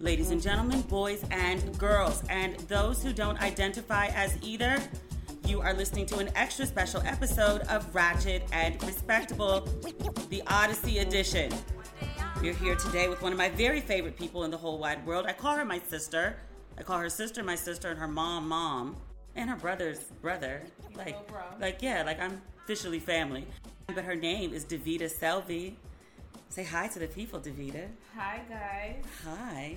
Ladies and gentlemen, boys and girls, and those who don't identify as either, you are listening to an extra special episode of Ratchet and Respectable, the Odyssey Edition. We're here today with one of my very favorite people in the whole wide world. I call her my sister. I call her sister my sister, and her mom mom, and her brother's brother. Like, like yeah, like I'm officially family. But her name is Davita Selvey. Say hi to the people, Davita. Hi, guys. Hi.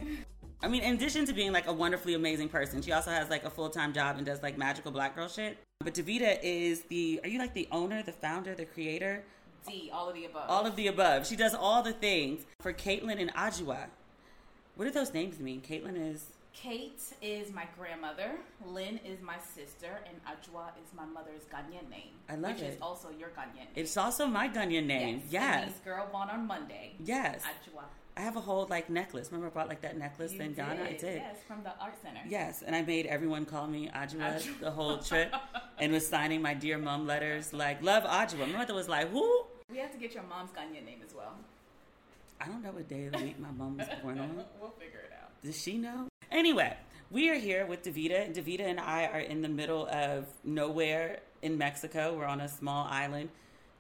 I mean, in addition to being like a wonderfully amazing person, she also has like a full time job and does like magical black girl shit. But Davita is the, are you like the owner, the founder, the creator? D, all of the above. All of the above. She does all the things for Caitlin and Ajua. What do those names mean? Caitlin is. Kate is my grandmother. Lynn is my sister, and Ajua is my mother's Ghanaian name. I love which it. is also your Ghanaian name. It's also my Ghanaian name. Yes. Yes. Girl born on Monday. Yes. Ajua. I have a whole like necklace. Remember I brought like that necklace You in Ghana? I did. Yes, from the art center. Yes, and I made everyone call me Ajua. the whole trip, and was signing my dear mom letters like "Love Ajua." My mother was like? Who? We have to get your mom's Ghanaian name as well. I don't know what day of the week my mom was born on. We'll figure it out. Does she know? Anyway, we are here with Davita. and Davita and I are in the middle of nowhere in Mexico. We're on a small island,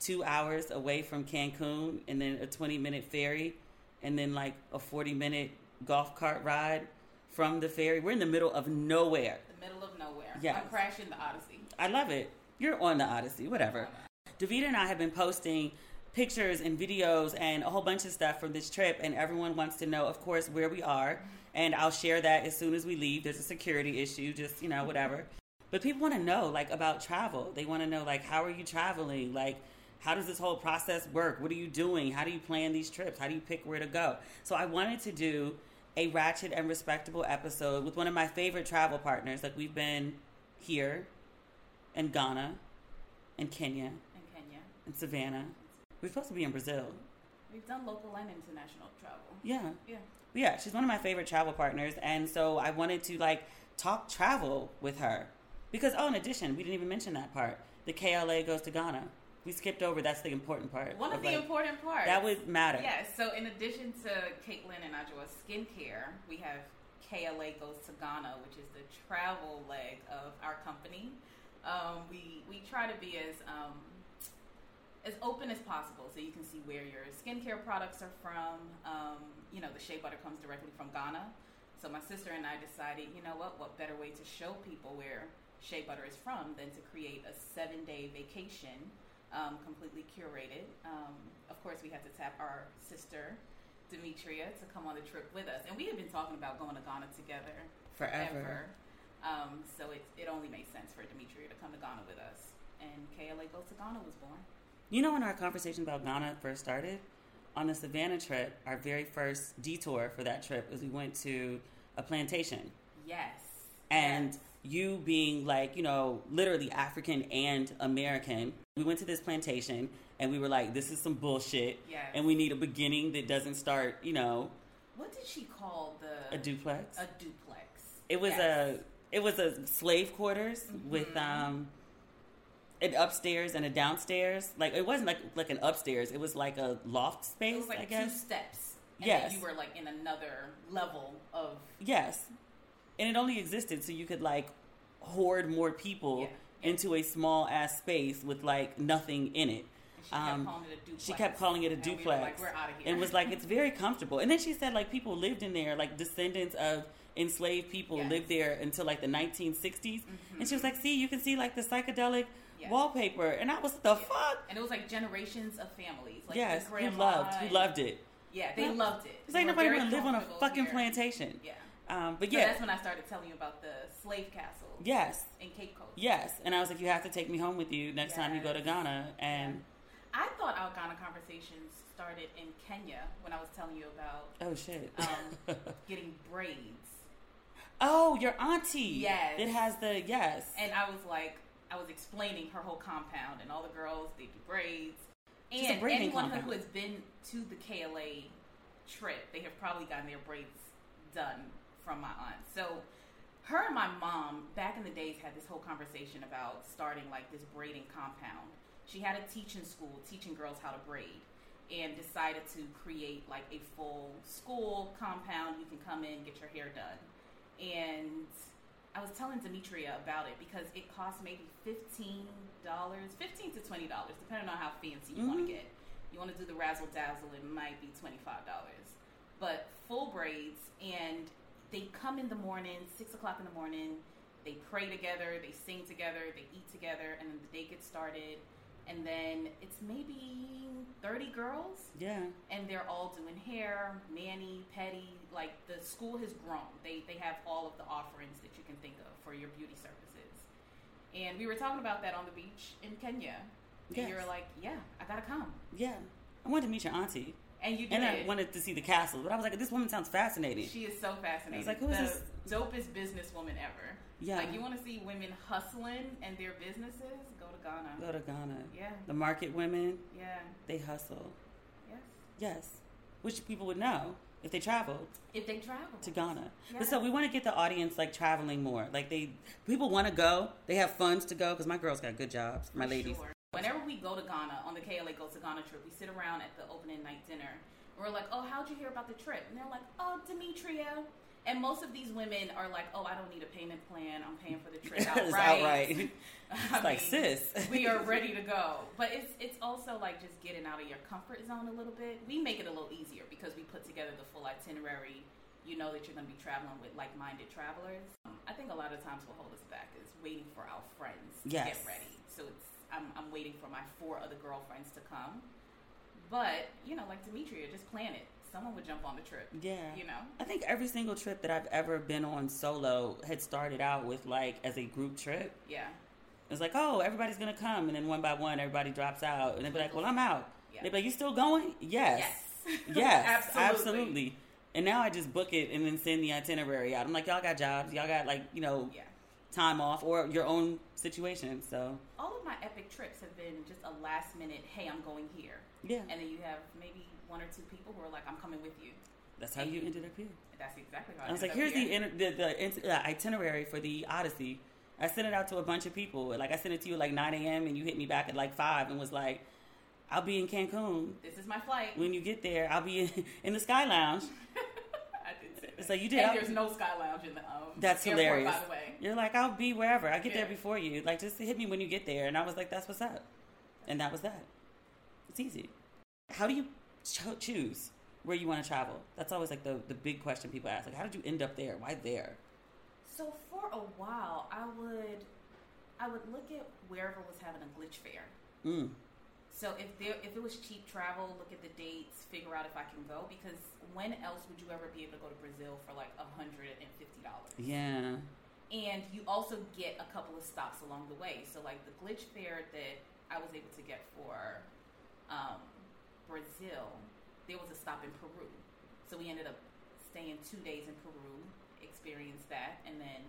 two hours away from Cancun, and then a 20 minute ferry, and then like a 40 minute golf cart ride from the ferry. We're in the middle of nowhere. The middle of nowhere. Yes. I'm crashing the Odyssey. I love it. You're on the Odyssey, whatever. Davita and I have been posting pictures and videos and a whole bunch of stuff from this trip, and everyone wants to know, of course, where we are. Mm-hmm. And I'll share that as soon as we leave. There's a security issue, just, you know, whatever. But people want to know, like, about travel. They want to know, like, how are you traveling? Like, how does this whole process work? What are you doing? How do you plan these trips? How do you pick where to go? So I wanted to do a ratchet and respectable episode with one of my favorite travel partners. Like, we've been here in Ghana, in Kenya, In Kenya. in Savannah. We're supposed to be in Brazil. We've done local and international travel. Yeah. Yeah. Yeah, she's one of my favorite travel partners. And so I wanted to like talk travel with her. Because, oh, in addition, we didn't even mention that part. The KLA goes to Ghana. We skipped over. That's the important part. One of the like, important parts. That would matter. Yes. So in addition to Caitlin and Ajua's skincare, we have KLA Goes to Ghana, which is the travel leg of our company. Um, we we try to be as um, as open as possible, so you can see where your skincare products are from. Um, you know, the shea butter comes directly from Ghana. So my sister and I decided, you know what? What better way to show people where shea butter is from than to create a seven day vacation, um, completely curated. Um, of course, we had to tap our sister Demetria to come on the trip with us, and we had been talking about going to Ghana together Forever. Um, so it it only made sense for Demetria to come to Ghana with us, and KLA Goes to Ghana was born. You know, when our conversation about Ghana first started, on the Savannah trip, our very first detour for that trip was we went to a plantation. Yes. And you being like, you know, literally African and American, we went to this plantation and we were like, this is some bullshit. Yes. And we need a beginning that doesn't start, you know, what did she call the A duplex. A duplex. It was Yes. a it was a slave quarters with Mm-hmm. um an upstairs and a downstairs. Like it wasn't like like an upstairs. It was like a loft space. It was like I two guess. steps. And Yes. you were like in another level of Yes, and it only existed so you could like hoard more people Yeah. into a small ass space with like nothing in it. She kept um, calling it a duplex. She kept calling it a And we were duplex. like, "We're outta here." And was like, it's very comfortable. And then she said, like, people lived in there, like descendants of enslaved people Yes. lived there until like the 1960s. Mm-hmm. And she was like, see, you can see like the psychedelic Yes. wallpaper. And I was, the fuck? And it was like generations of families. Like yes, who loved, who and- loved it. Yeah, they Yeah. loved it. Because like nobody want to live on a fucking here. plantation. Yeah. Um, but So yeah. that's when I started telling you about the slave castle. Yes. In Cape Coast. Yes, and I was like, you have to take me home with you next time you go to Ghana. And I thought our Ghana conversations started in Kenya when I was telling you about oh shit, um, getting braids. oh, your auntie. Yes. it has the yes. And I was like, I was explaining her whole compound and all the girls, they do braids. And anyone compound. who has been to the KLA trip, they have probably gotten their braids done from my aunt. So her and my mom back in the days had this whole conversation about starting like this braiding compound. She had a teaching school teaching girls how to braid and decided to create like a full school compound. You can come in, get your hair done. And I was telling Demetria about it because it costs maybe fifteen dollars, fifteen to twenty dollars, depending on how fancy you want Mhm. to get. You want to do the razzle dazzle, it might be twenty five dollars. But full braids, and they come in the morning, six o'clock in the morning. They pray together, they sing together, they eat together, and then the day gets started. And then it's maybe thirty girls yeah. and they're all doing hair, mani, petty. Like the school has grown. They they have all of the offerings that you can think of for your beauty services. And we were talking about that on the beach in Kenya. And Yes. you were like, "Yeah, I gotta come." Yeah. I wanted to meet your auntie. And you And I did. wanted to see the castle. But I was like, this woman sounds fascinating. She is so fascinating. I was like, who is the this? dopest businesswoman ever. Yeah. Like you want to see women hustling and their businesses? Go to Ghana. Go to Ghana. Yeah. The market women, Yeah. they hustle. Yes. Yes. Which people would know if they traveled If they travel to Ghana. But so we want to get the audience like traveling more. Like they, people want to go. They have funds to go because my girls got good jobs. My For ladies. sure. Whenever we go to Ghana on the KLA Goes to Ghana trip, we sit around at the opening night dinner. And we're like, "Oh, how'd you hear about the trip?" And they're like, "Oh, Demetria." And most of these women are like, "Oh, I don't need a payment plan. I'm paying for the trip outright." outright. It's like, sis. we are ready to go. But it's it's also like just getting out of your comfort zone a little bit. We make it a little easier because we put together the full itinerary. You know that you're going to be traveling with like-minded travelers. I think a lot of times what holds us back is waiting for our friends to Yes. get ready. So it's I'm, I'm waiting for my four other girlfriends to come. But you know, like Demetria, just plan it. Someone would jump on the trip. Yeah. You know. I think every single trip that I've ever been on solo had started out with like as a group trip. Yeah. It's like, oh, everybody's gonna come, and then one by one, everybody drops out, and they'd be like, well, I'm out. Yeah. They'd be like, you still going? Yes. Yes. Yes, Absolutely. absolutely. And now I just book it and then send the itinerary out. I'm like, y'all got jobs, y'all got like, you know, Yeah. time off or your own situation. So All of my epic trips have been just a last minute, hey, I'm going here. Yeah. And then you have maybe one or two people who are like, I'm coming with you. that's how you ended up here. That's exactly how I, I was like, here's the, the the uh, itinerary for the Odyssey. I sent it out to a bunch of people. Like I sent it to you at like 9 a.m. and you hit me back at like five and was like, I'll be in Cancun. This is my flight. When you get there, I'll be in, in the Sky Lounge. I did say that. It's like you did. And there's no sky lounge in the um, That's airport, hilarious. by the way. You're like, I'll be wherever. I get there before you. Like, just hit me when you get there. And I was like, that's what's up. And that was that. It's easy. How do you cho- choose where you want to travel? That's always like the, the big question people ask. Like, how did you end up there? Why there? So for a while, I would, I would look at wherever was having a glitch fare. Mm. So if there, if it was cheap travel, look at the dates, figure out if I can go. Because when else would you ever be able to go to Brazil for like hundred and fifty dollars? Yeah. And you also get a couple of stops along the way. So like the glitch fare that I was able to get for um, Brazil, there was a stop in Peru. So we ended up staying two days in Peru, experienced that, and then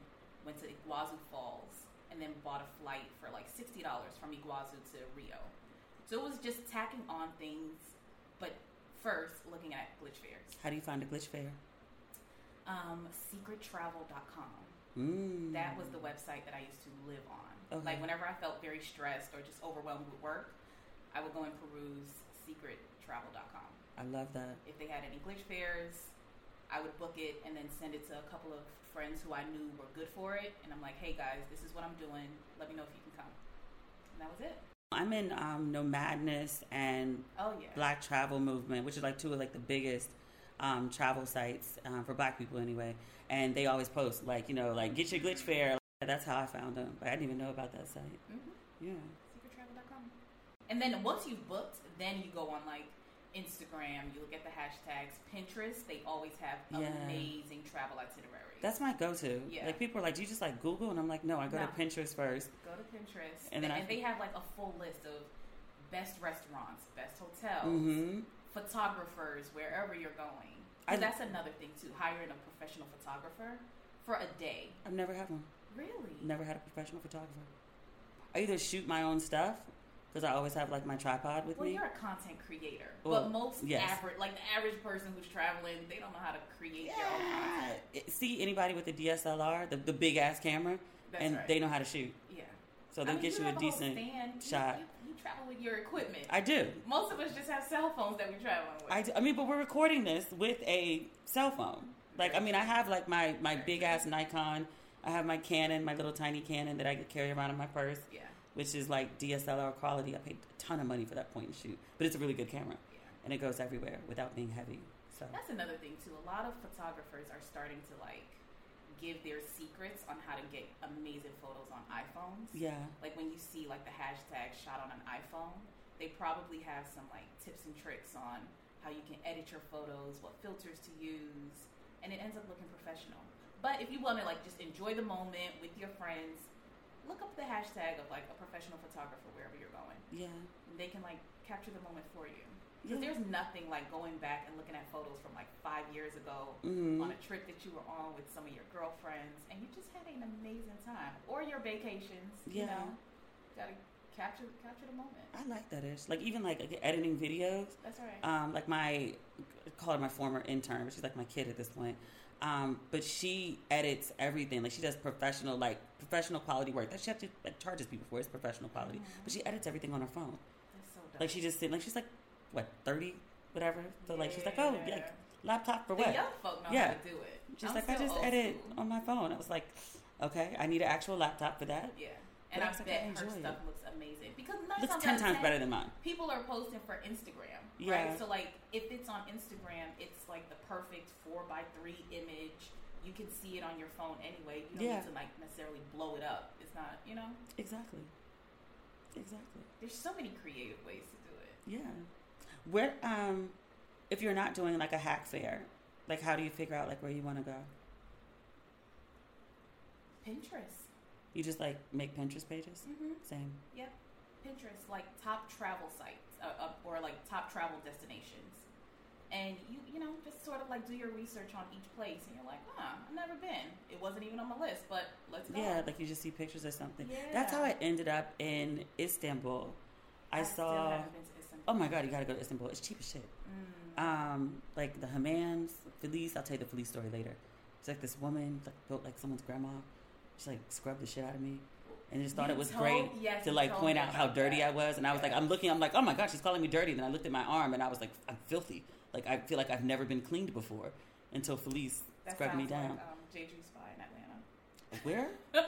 went to Iguazu Falls, and then bought a flight for like sixty dollars from Iguazu to Rio. So it was just tacking on things, but first looking at glitch fares. How do you find a glitch fare? Um, secrettravel.com. Mm. That was the website that I used to live on. Okay. Like whenever I felt very stressed or just overwhelmed with work, I would go and peruse secrettravel.com. I love that. If they had any glitch fares, I would book it and then send it to a couple of friends who I knew were good for it. And I'm like, hey guys, this is what I'm doing. Let me know if you can come. And that was it. I'm in um, Nomadness and Oh, yeah. Black Travel Movement, which is like two of like the biggest um, travel sites um, for Black people anyway. And they always post like you know like get your glitch fare. That's how I found them. Like, I didn't even know about that site. Mm-hmm. Yeah. secrettravel.com. And then once you've booked, then you go on like Instagram, you look at the hashtags, Pinterest, they always have Yeah. amazing travel itineraries. That's my go-to. Yeah. Like people are like, do you just like Google? And I'm like, no, I go No. to Pinterest first. go to Pinterest, And and, then I- they have like a full list of best restaurants, best hotels, Mm-hmm. photographers, wherever you're going. I- that's another thing too, hiring a professional photographer for a day. I've never had one. Really? Never had a professional photographer. I either shoot my own stuff because I always have like my tripod with Well, me. Well, you're a content creator, Well, but most yes. average, like the average person who's traveling, they don't know how to create their own Yeah. content. See anybody with a DSLR, the, the big ass camera, That's and right. they know how to shoot. Yeah. So they'll mean, get you, a decent stand. You- shot. You, you travel with your equipment. I do. Most of us just have cell phones that we're traveling with. I, do- I mean, but we're recording this with a cell phone. Like, I mean, I have like my, my big ass Nikon. I have my Canon, my little tiny Canon that I carry around in my purse, yeah. Which is like DSLR quality. I paid a ton of money for that point and shoot, but it's a really good camera, Yeah. and it goes everywhere without being heavy. So That's another thing too. A lot of photographers are starting to like give their secrets on how to get amazing photos on iPhones. yeah, Like when you see like the hashtag shot on an iPhone, they probably have some like tips and tricks on how you can edit your photos, what filters to use, and it ends up looking professional. But if you want to like just enjoy the moment with your friends, look up the hashtag of like a professional photographer wherever you're going. yeah, And they can like capture the moment for you. Because Yeah. there's nothing like going back and looking at photos from like five years ago Mhm. on a trip that you were on with some of your girlfriends and you just had an amazing time. Or your vacations, you know. Gotta capture capture the moment. I like that ish. Like even like editing videos. That's right. um, like my I call her my former intern, but she's like my kid at this point. Um, but she edits everything. Like she does professional, like professional quality work. That she to like, charges people for. It's professional quality. But she edits everything on her phone. That's so. Like she just like she's like what thirty, whatever. So like she's like, oh, Yeah. like laptop for the what? young folk know Yeah. how to do it. She's I'm like, I just edit school. on my phone. I was like, okay, I need an actual laptop for that. Yeah. But And I I like, I bet her stuff it. looks amazing. Because Looks ten times better than mine. people are posting for Instagram, Yeah. right? So like, if it's on Instagram, it's like the perfect four by three image. You can see it on your phone anyway. You don't Yeah. need to like necessarily blow it up. It's not, you know. Exactly. Exactly. There's so many creative ways to do it. Yeah. Where um if you're not doing like a hack fare, like how do you figure out like where you want to go? Pinterest. You just like make Pinterest pages? Mm-hmm. Same. Yep. Pinterest, like top travel sites uh, uh, or like top travel destinations. And you, you know, just sort of like do your research on each place, and you're like, huh, I've never been. It wasn't even on my list, but let's go. Yeah, like you just see pictures or something. Yeah. That's how I ended up in Istanbul. I, still saw haven't been to Oh my god, you gotta go to Istanbul. It's cheap as shit. Mm. Um, like the hammams, Felice, I'll tell you the Felice story later. It's like this woman like built like someone's grandma. She like scrubbed the shit out of me. And just thought You it was told- great yes, to like point out how dirty that. I was. And I was like, I'm looking, I'm like, oh my god, she's calling me dirty. Then I looked at my arm and I was like, I'm filthy. Like I feel like I've never been cleaned before until Felice That scrubbed me down. Like, um, Jeju Spa in Atlanta. Where?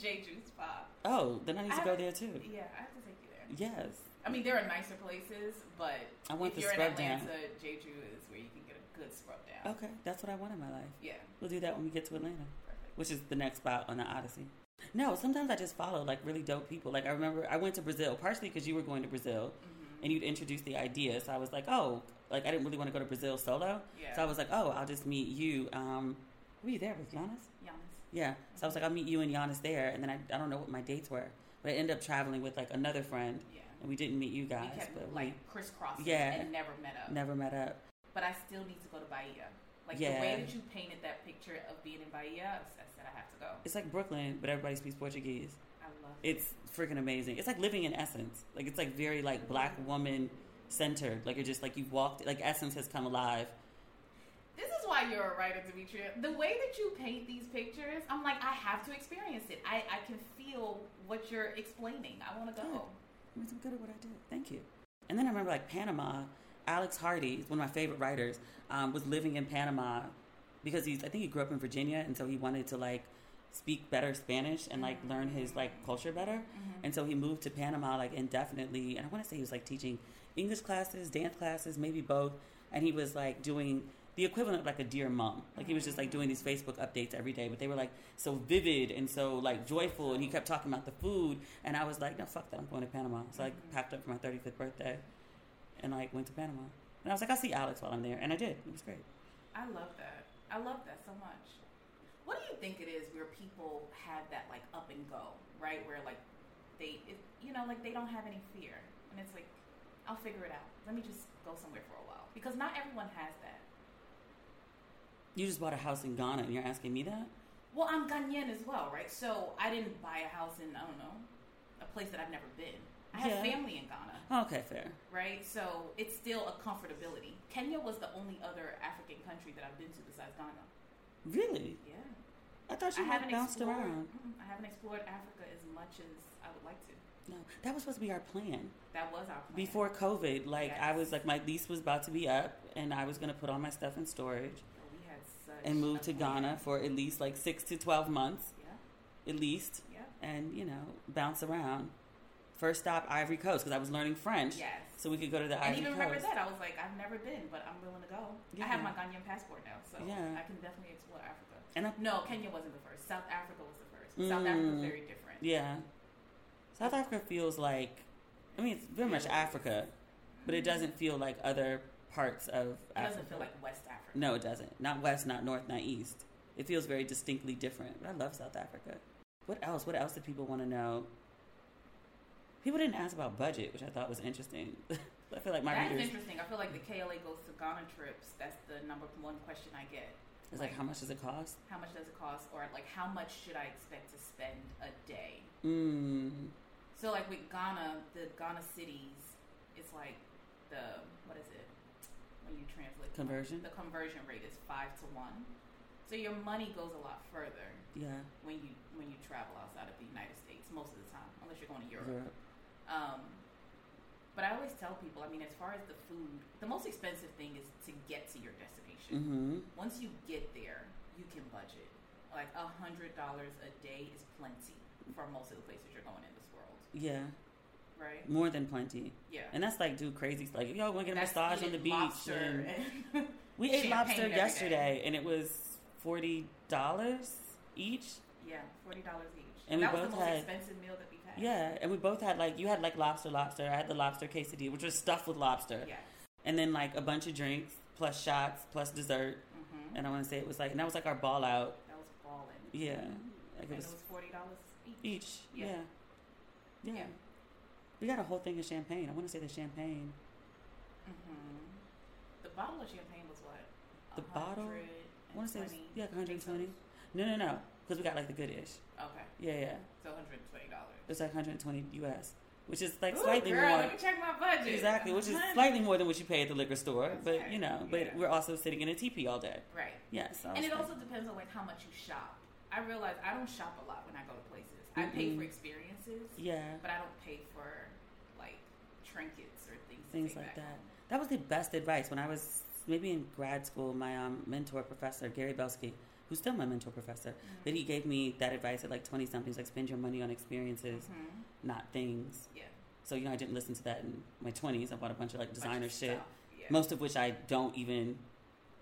Jeju Spa. Oh, then I need to I go there too. Yeah, I have to take you there. Yes. I mean, there are nicer places, but I want if the you're in scrub down. Atlanta, Jeju is where you can get a good scrub down. Okay, that's what I want in my life. Yeah. We'll do that when we get to Atlanta, Perfect. which is the next spot on the Odyssey. No, sometimes I just follow like really dope people. Like I remember I went to Brazil partially because you were going to Brazil, Mm-hmm. and you'd introduced the idea. So I was like, oh, like I didn't really want to go to Brazil solo. Yeah. So I was like, oh, I'll just meet you. Um, were you there with Giannis? Giannis. Yeah. So I was like, I'll meet you and Giannis there, and then I, I don't know what my dates were, but I ended up traveling with like another friend, Yeah. and we didn't meet you We guys, kept but like crisscrossing Yeah. and never met up. never met up. But I still need to go to Bahia. Like Yeah. the way that you painted that picture of being in Bahia, I said I have to go. It's like Brooklyn, but everybody speaks Portuguese. I love it. It's freaking amazing. It's like living in essence. Like it's like very like black woman centered. Like you're just like you've walked. Like essence has come alive. This is why you're a writer, Demetria. The way that you paint these pictures, I'm like, I have to experience it. I, I can feel what you're explaining. I want to go. I'm good at what I do. Thank you. And then I remember like Panama. Alex Hardy, one of my favorite writers, um, was living in Panama because he's. I think he grew up in Virginia, and so he wanted to like speak better Spanish and like learn his like culture better. Mm-hmm. And so he moved to Panama like indefinitely. And I want to say he was like teaching English classes, dance classes, maybe both. And he was like doing the equivalent of like a dear mom. Like he was just like doing these Facebook updates every day, but they were like so vivid and so like joyful. And he kept talking about the food. And I was like, no, fuck that. I'm going to Panama. So I like, packed up for my 35th birthday and like went to Panama. And I was like, I'll see Alex while I'm there. And I did. It was great. I love that. I love that so much. What do you think it is where people have that like up and go, right? Where like they, it, you know, like they don't have any fear, and it's like, I'll figure it out. Let me just go somewhere for a while because not everyone has that. You just bought a house in Ghana and you're asking me that? Well, I'm Ghanaian as well, right? So I didn't buy a house in I don't know a place that I've never been. I have Yeah. family in Ghana, Okay, fair. right? So it's still a comfortability. Kenya was the only other African country that I've been to besides Ghana. Really? Yeah. I thought you I had haven't bounced explored. around. I haven't explored Africa as much as I would like to. No, that was supposed to be our plan. That was our plan. Before COVID, like I was like my lease was about to be up and I was gonna put all my stuff in storage But we had such and move to plan. Ghana for at least like six to twelve months, Yeah. at least, Yeah. and you know bounce around. First stop Ivory Coast because I was learning French, Yes. so we could go to the And Ivory Coast. I even remember that I was like, I've never been, but I'm willing to go. I have my Ghanaian passport now, so Yeah. I can definitely explore Africa. And I- no, Kenya wasn't the first. South Africa was the first. South Africa was mm. very different. Yeah, South Africa feels like, I mean, it's very much Africa, but it mm-hmm. doesn't feel like other parts of It Africa. doesn't feel like West Africa. No, it doesn't. Not west, not north, not east. It feels very distinctly different. But I love South Africa. What else? What else did people want to know? People didn't ask about budget, which I thought was interesting. I feel like my That is readers interesting. I feel like the KLA goes to Ghana trips. That's the number one question I get. is like, how much does it cost? How much does it cost, or like how much should I expect to spend a day? Mm, So like with Ghana, the Ghana cities, it's like the what is it when you translate Conversion? The conversion rate is five to one. So your money goes a lot further yeah, when you when you travel outside of the United States most of the time, unless you're going to Europe. Europe. Um, but I always tell people, I mean, as far as the food, the most expensive thing is to get to your destination. Mm-hmm. Once you get there, you can budget. Like a hundred dollars a day is plenty for most of the places you're going in this world, Yeah, right? more than plenty. Yeah. And that's like do crazy like yo, want to get a massage on the beach. and- and we ate lobster every day. yesterday, and it was forty dollars each. Yeah, forty dollars each. And we that was the most had- expensive meal that. Yeah, and we both had like you had like lobster, lobster. I had the lobster quesadilla, which was stuffed with lobster, Yes. and then like a bunch of drinks plus shots plus dessert. Mm-hmm. And I want to say it was like, and that was like our ball out. That was balling. Yeah, like And it it was was forty dollars each. each. Yeah. Yeah. yeah, Yeah. We got a whole thing of champagne. I want to say the champagne. Mm-hmm. The bottle of champagne was what? The bottle? I want to say was, yeah, 120. No, no, no, because we got like the good ish. Okay, Yeah, yeah. so one hundred and twenty dollars. It's like 120 US, which is like Ooh, slightly girl, more. Let me check my budget. Exactly, which is slightly more than what you pay at the liquor store, That's but right. you know, but Yeah. we're also sitting in a teepee all day. Right. Yes, I And it also depends on like how much you shop. I realize I don't shop a lot when I go to places. I pay Mm-mm. for experiences. Yeah. But I don't pay for like trinkets or things. things like that. home. That was the best advice when I was maybe in grad school. My um, mentor professor Gary Belsky, who's still my mentor professor, Mm-hmm. that he gave me that advice at like twenty something. Like spend your money on experiences, Mhm. not things. Yeah. So you know, I didn't listen to that in my twenties. I bought a bunch of like Bunch of designer shit, yeah. most of which I don't even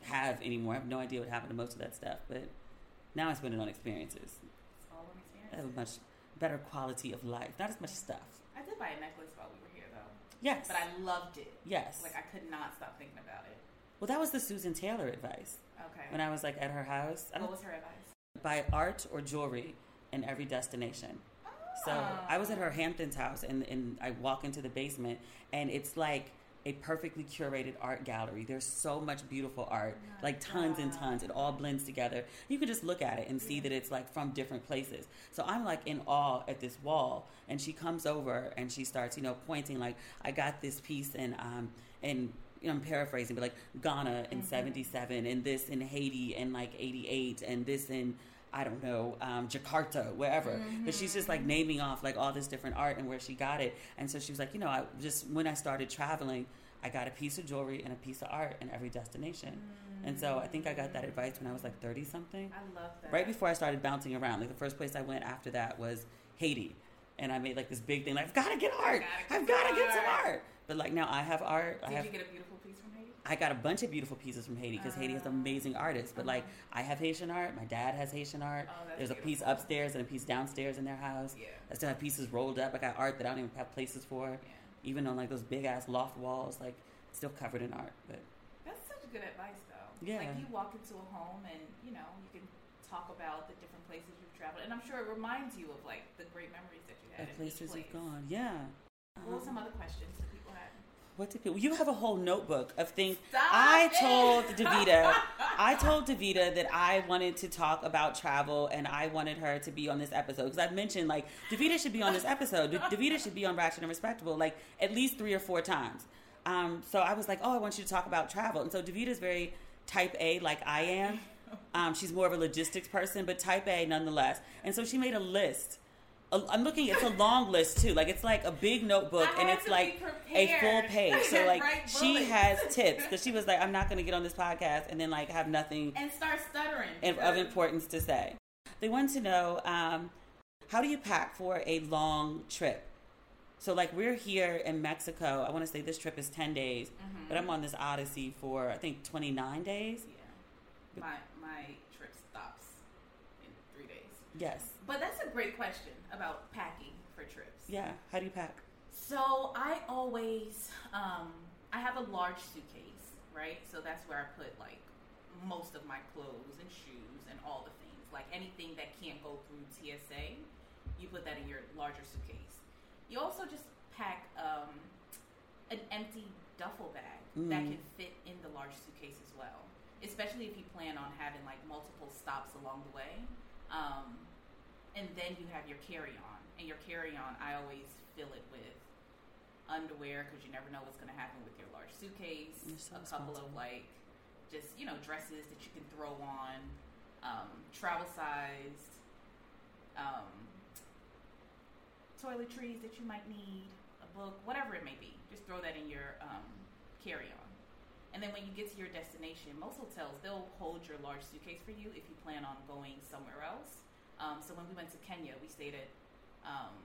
have anymore. I have no idea what happened to most of that stuff, but now I spend it on experiences. It's all an I have a much better quality of life, not as much stuff. I did buy a necklace while we were here though. Yes. But I loved it. Yes. Like I could not stop thinking about it. Well, that was the Susan Taylor advice. Okay. When I was like at her house. What was her advice? buy art or jewelry in every destination. So I was at her Hamptons house and, and I walk into the basement and it's like a perfectly curated art gallery. There's so much beautiful art, like tons and tons. It all blends together. You can just look at it and see that it's like from different places. So I'm like in awe at this wall, and she comes over and she starts, you know, pointing like, "I got this piece and um and." You know, I'm paraphrasing, but like Ghana in mm-hmm. '77, and this in Haiti in like '88, and this in I don't know, um, Jakarta, wherever. Mm-hmm. But she's just like naming off like all this different art and where she got it. And so she was like, you know, I just when I started traveling, I got a piece of jewelry and a piece of art in every destination. Mm. And so I think I got that advice when I was like 30 something. I love that. Right before I started bouncing around. Like the first place I went after that was Haiti. And I made like this big thing, like, I've got to get art. I've got to get some art. But like now I have art. I Did have you get a beautiful piece from Haiti? I got a bunch of beautiful pieces from Haiti because Haiti has ah. amazing artists. But like, uh-huh. I have Haitian art. My dad has Haitian art. Oh, that's There's a piece upstairs and a piece downstairs in their house. Yeah. I still have pieces rolled up. I got art that I don't even have places for. Even on like those big ass loft walls, like still covered in art. But That's such good advice, though. Yeah. Like you walk into a home and you know you can talk about the different places you've traveled, and I'm sure it reminds you of like the great memories that you had. the in each places place. you've gone, yeah. What were some other questions that people had? What did people? You have a whole notebook of things. Stop I it. told Davita, I told Davita that I wanted to talk about travel and I wanted her to be on this episode because I've mentioned like Davita should be on this episode. Davita should be on Ratchet and Respectable like at least three or four times. Um, so I was like, oh, I want you to talk about travel. And so Davita's very type A, like I am. Um, she's more of a logistics person, but type A nonetheless. And so she made a list. I'm looking. It's a long list too. Like it's like a big notebook, and it's like a full page. So like she has tips because she was like, I'm not going to get on this podcast and then like have nothing And start stuttering. of, of importance to say. They want to know um, how do you pack for a long trip? So like we're here in Mexico. I want to say this trip is ten days, Mm-hmm. but I'm on this odyssey for I think 29 days. Yeah. My my trip stops in three days. Yes. But that's a great question about packing for trips. Yeah. How do you pack? So I always, um, I have a large suitcase, right? So that's where I put like most of my clothes and shoes and all the things. Like anything that can't go through TSA, you put that in your larger suitcase. You also just pack um, an empty duffel bag that Mm. can fit in the large suitcase as well. Especially if you plan on having like multiple stops along the way. Um, and then you have your carry-on. And your carry-on i always fill it with underwear because you never know what's going to happen with your large suitcase. So a couple of like just you know dresses that you can throw on um, travel sized um, toiletries that you might need a book whatever it may be. Just throw that in your um, carry-on. And then when you get to your destination most hotels they'll hold your large suitcase for you if you plan on going somewhere else um, so when we went to Kenya, we stayed at, um,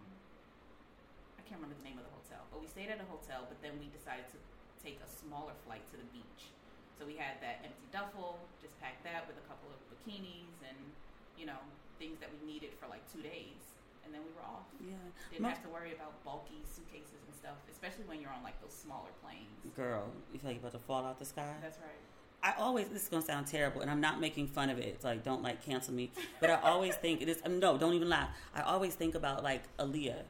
I can't remember the name of the hotel, but we stayed at a hotel, but then we decided to take a smaller flight to the beach. So we had that empty duffel, just packed that with a couple of bikinis and, you know, things that we needed for like two days. And then we were off. Yeah. Didn't Most- have to worry about bulky suitcases and stuff, especially when you're on like those smaller planes. Girl, you feel like you're about to fall out the sky? That's right. I always this is gonna sound terrible, and I'm not making fun of it. It's like don't like cancel me, but I always think it is. No, don't even laugh. I always think about like Aaliyah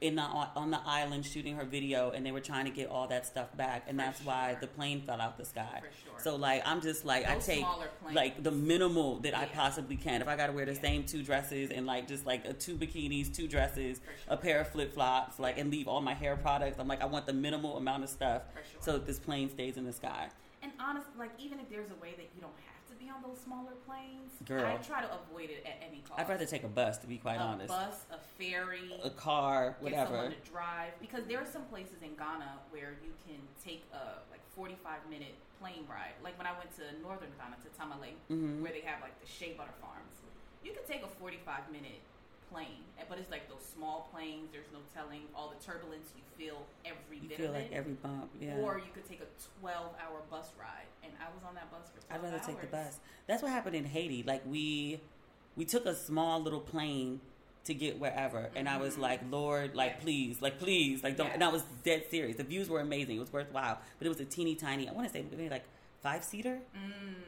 in the on the island shooting her video, and they were trying to get all that stuff back, and For that's why the plane fell out the sky. For sure. So like I'm just like Those I take like the minimal that I possibly can. If I got to wear the Yeah. same two dresses and like just like a two bikinis, two dresses, sure. a pair of flip flops, like and leave all my hair products. I'm like I want the minimal amount of stuff sure. so that this plane stays in the sky. And honestly, like even if there's a way that you don't have to be on those smaller planes, Girl. I try to avoid it at any cost. I'd rather take a bus, to be quite a honest. A bus, a ferry, A car, whatever. get someone to drive. Because there are some places in Ghana where you can take a like 45 minute plane ride. Like when I went to northern Ghana to Tamale, Mm-hmm. where they have like the shea butter farms. You could take a 45 minute plane, but it's like those small planes. There's no telling all the turbulence you feel every You bit feel of like it. every bump, yeah. Or you could take a 12 hour bus ride, and I was on that bus for 12 I'd rather hours. take the bus. That's what happened in Haiti. Like we, we took a small little plane to get wherever, and I was like, Lord, like Mm-hmm. Yeah. please, like please, like don't. Yeah. And I was dead serious. The views were amazing. It was worthwhile, but it was a teeny tiny. I want to say maybe like five seater.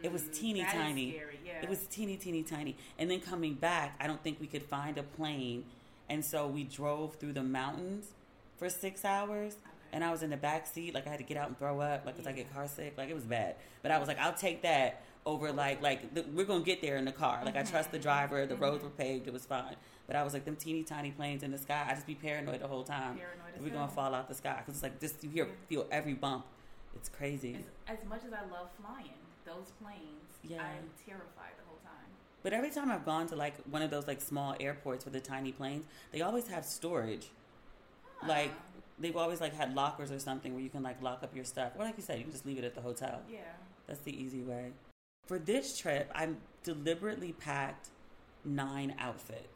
it was teeny Mm, is tiny. scary, yeah. It was teeny teeny tiny. And then coming back, I don't think we could find a plane, and so we drove through the mountains for six hours. and I was in the back seat, like I had to get out and throw up, like 'cause I get car sick, like it was bad. But I was like, I'll take that over like like the, we're gonna get there in the car. Like I trust the driver. The roads were paved. It was fine. But I was like them teeny tiny planes in the sky. I just be paranoid the whole time. Paranoid We're gonna fall out the sky because it's like just you hear feel every bump. It's crazy. As, as much as I love flying, those planes, Yeah. I'm terrified the whole time. But every time I've gone to like one of those like small airports with the tiny planes, they always have storage. Like they've always like had lockers or something where you can like lock up your stuff. Or like you said, you can just leave it at the hotel. Yeah. That's the easy way. For this trip, I'm deliberately packed nine outfits.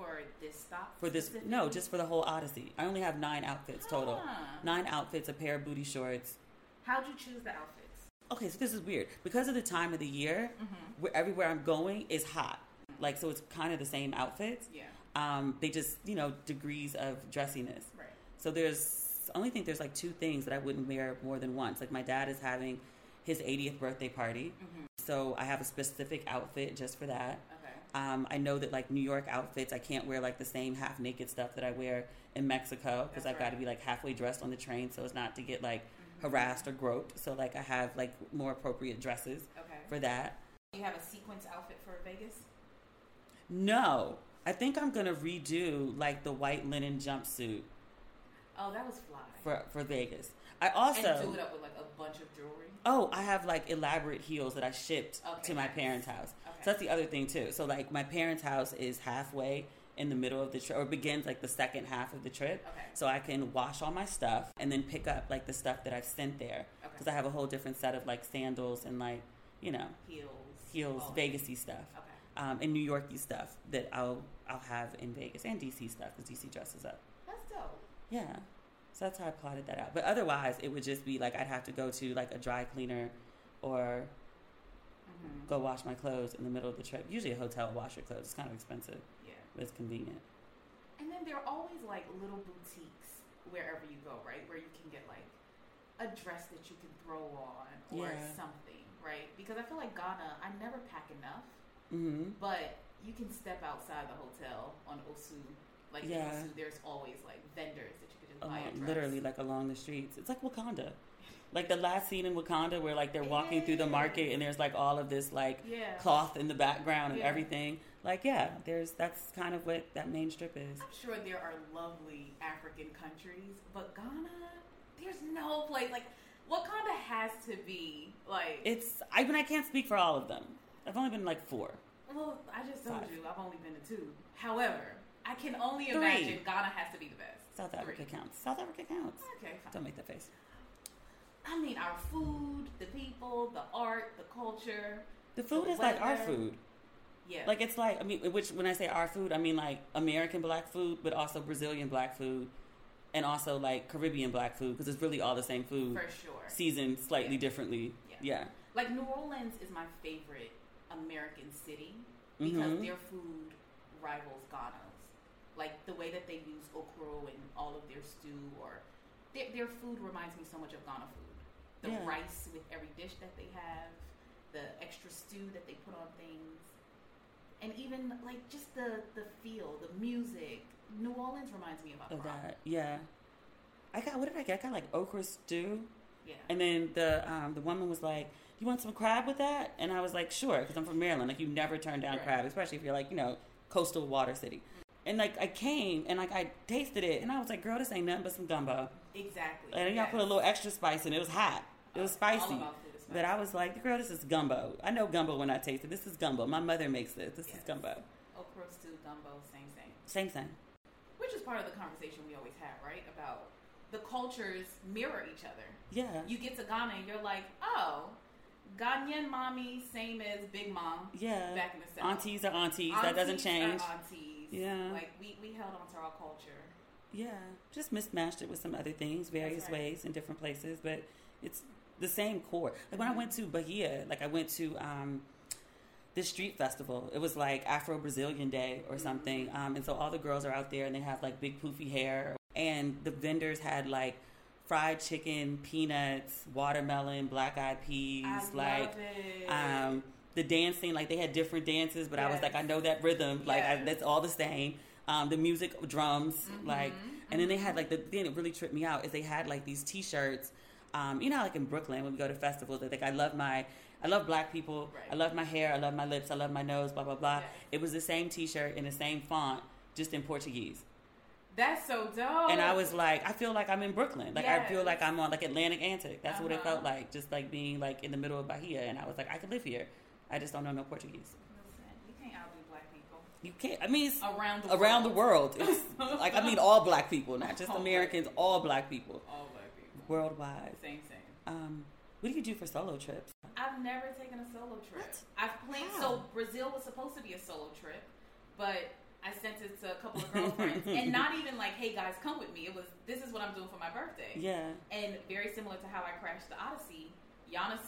For this stop? For this, no, just for the whole Odyssey. I only have nine outfits total. Ah. Nine outfits, a pair of booty shorts. How'd you choose the outfits? Okay, so this is weird because of the time of the year. Mm-hmm. Where everywhere I'm going is hot, like so it's kind of the same outfits. Yeah. Um, they just you know degrees of dressiness. Right. So there's I only think there's like two things that I wouldn't wear more than once. Like my dad is having his 80th birthday party, so I have a specific outfit just for that. Um, I know that like New York outfits, I can't wear like the same half naked stuff that I wear in Mexico because I've got to be like halfway dressed on the train so as not to get like harassed or groped. So like I have like more appropriate dresses Okay. for that. You have a sequence outfit for Vegas? No, I think I'm gonna redo like the white linen jumpsuit Oh, that was fly. for for Vegas. I also and do it up with like a bunch of jewelry. Oh, I have like elaborate heels that I shipped Okay, to my nice. parents' house. Okay. So that's the other thing too. So like my parents' house is halfway in the middle of the trip, or begins like the second half of the trip. Okay. So I can wash all my stuff and then pick up like the stuff that I've sent there Okay. because I have a whole different set of like sandals and like you know Heels. heels, all Vegasy stuff, Okay. um, and New Yorky stuff that I'll I'll have in Vegas and DC stuff because DC dresses up. That's dope. Yeah. So that's how I plotted that out. But otherwise, it would just be like I'd have to go to like a dry cleaner or Mm-hmm. go wash my clothes in the middle of the trip. Usually, a hotel will wash your clothes. It's kind of expensive, Yeah. but it's convenient. And then there are always like little boutiques wherever you go, right? Where you can get like a dress that you can throw on or Yeah. something, right? Because I feel like Ghana, I never pack enough, hmm but you can step outside the hotel on Osu. Like Yeah. Osu, there's always like vendors that you can just buy Along, dress. literally, like along the streets. It's like Wakanda. Like the last scene in Wakanda, where like they're walking through the market and there's like all of this like Yeah. cloth in the background and Yeah. everything. Like yeah, there's that's kind of what that main strip is. I'm sure there are lovely African countries, but Ghana, there's no place like Wakanda has to be like. It's I mean I can't speak for all of them. I've only been like four. Well, I just told Five. you I've only been to two. However, I can only Three. imagine Ghana has to be the best. South Africa Three. counts. South Africa counts. Okay, fine. Don't make that face. I mean, our food, the people, the art, the culture. The food the is like our food. Yeah. Like it's like I mean, which when I say our food, I mean like American black food, but also Brazilian black food, and also like Caribbean black food because it's really all the same food, For sure. seasoned slightly Yeah. differently. Yeah. Yeah. Like New Orleans is my favorite American city because Mhm. their food rivals Ghana's. Like the way that they use okra in all of their stew, or their, their food reminds me so much of Ghana food. The Yeah. rice with every dish that they have, the extra stew that they put on things, and even like just the the feel, the music. New Orleans reminds me of Of that, yeah. I got what did I get? I got like okra stew, Yeah. and then the um, the woman was like, "You want some crab with that?" And I was like, "Sure," because I'm from Maryland. Like you never turn down Right. crab, especially if you're like you know coastal water city. And like I came and like I tasted it, and I was like, "Girl, this ain't nothing but some gumbo." Exactly. And then y'all yes. put a little extra spice in it. It was hot. It was spicy. is But I was like, girl, this is gumbo. I know gumbo when I taste it. This is gumbo. My mother makes this. This is Yes. gumbo. Okra stew, gumbo, same thing. Same thing. Which is part of the conversation we always have, right? About the cultures mirror each other. Yeah. You get to Ghana and you're like, oh, Ghanaian mommy, same as Big Mom. Yeah. Back in the South. Aunties are aunties. that doesn't Aunties are change. Aunties. Yeah. Like we, we held on to our culture. Yeah. Just mismatched it with some other things, various right. ways in different places, but it's the same core. Like when I went to Bahia, like I went to um, this street festival. It was like Afro Brazilian Day or something. Um, and so all the girls are out there and they have like big poofy hair. And the vendors had like fried chicken, peanuts, watermelon, black eyed peas, I like love it. um, the dancing. Like they had different dances, but I was like, I know that rhythm. Like I, that's all the same. Um, the music drums, like, and then they had like the thing that really tripped me out is they had like these T-shirts. Um, you know, like in Brooklyn when we go to festivals, they're like, I love my, I love black people, I love my hair, I love my lips, I love my nose, blah blah blah. It was the same T-shirt in the same font, just in Portuguese. That's so dope. And I was like, I feel like I'm in Brooklyn. Like I feel like I'm on like Atlantic Antic. That's what it Uh-huh. felt like, just like being like in the middle of Bahia. And I was like, I could live here. I just don't know no Portuguese. Listen, you can't outdo black people. You can't. I mean, it's Around the around the world. world. It's like I mean, all black people, not just All black Americans. All black people, All black people. worldwide. Same, same. Um, what do you do for solo trips? I've never taken a solo trip. What? I've planned. So Brazil was supposed to be a solo trip, but I sent it to a couple of girlfriends, and not even like, "Hey guys, come with me." It was, "This is what I'm doing for my birthday." Yeah. And very similar to how I crashed the Odyssey, Giannis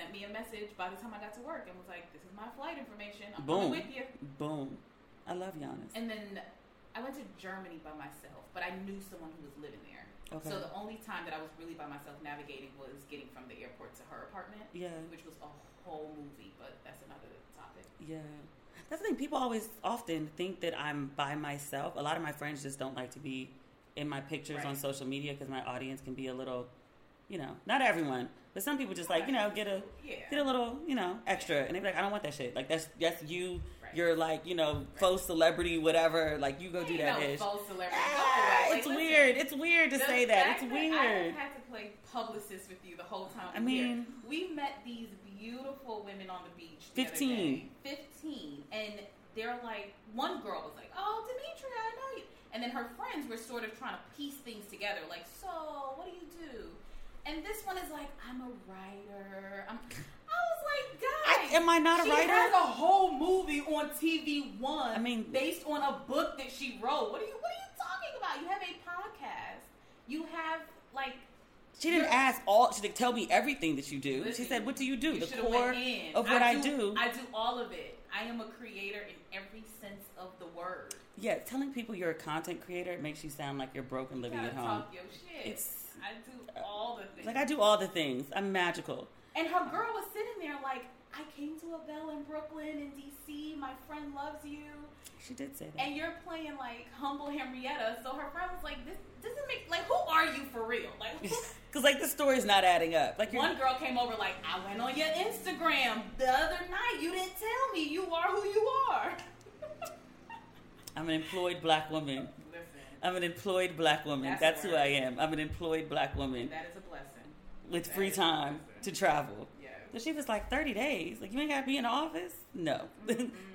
sent me a message by the time I got to work and was like, "This is my flight information. I'm Boom. coming with you." Boom. I love Giannis. And then I went to Germany by myself, but I knew someone who was living there. Okay. So the only time that I was really by myself navigating was getting from the airport to her apartment. Yeah. Which was a whole movie, but that's another topic. Yeah. That's the thing. People always often think that I'm by myself. A lot of my friends just don't like to be in my pictures on social media because my audience can be a little, you know, not everyone, but some people just like, you know, get a Yeah. get a little, you know, extra, and they be like, I don't want that shit. Like that's that's you. Right. You're like, you know, faux celebrity, whatever. Like you go do that no ish. faux celebrity. Ah, away. it's listen, weird. It's weird to say that. fact It's I weird. had to play publicist with you the whole time. I we here. mean- we met these beautiful women on the beach. the 15. day. Fifteen, and they're like, one girl was like, "Oh, Demetria, I know you," and then her friends were sort of trying to piece things together, like, "So, what do you do?" And this one is like, "I'm a writer." I'm, I was like, "Guys, I- am I not a she writer?" has a whole movie on TV One. I mean- based on a book that she wrote. What are you What are you talking about? You have a podcast. You have like She didn't ask all. She didn't tell me everything that you do. Listen, she said, "What do you do? you the core of what I, do." I do all of it. I am a creator in every sense of the word. Yeah, telling people you're a content creator it makes you sound like you're broken living at home. talk your shit. It's- I do all the things. Like I do all the things. I'm magical. And her girl was sitting there like, I came to a Belle in Brooklyn in DC. My friend loves you. She did say that. And you're playing like humble Henrietta. So her friend was like, this doesn't make like who are you for real? Like Because like the story's not adding up. Like one girl came over like, I went on your Instagram the other night. You didn't tell me you are who you are. I'm an employed black woman. Listen, I'm an employed black woman. That's That's, who. I am. I'm an employed black woman that is a blessing. with that free time to travel. Yeah. But she was like 30 days. Like you ain't gotta be in the office. No,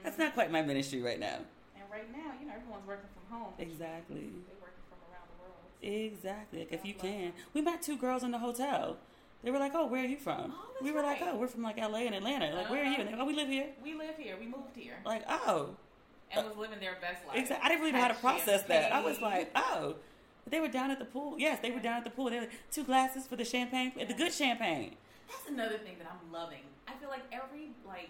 that's not quite my ministry right now. And right now, you know, everyone's working from home. Exactly. They working from around the world. Exactly. Like if you can. We met two girls in the hotel. They were like, "Oh, where are you from?" Oh, we were like, "Oh, we're from like LA and Atlanta." Like, where are you? And they, "Oh, we live here." We live here. We moved here. Like, oh, and was living their best life. exactly. I didn't really know how to Had process that. I was like, "Oh." They were down at the pool. Yes, they were down at the pool. They were like, two glasses for the champagne, the good champagne. That's another thing that I'm loving. I feel like every like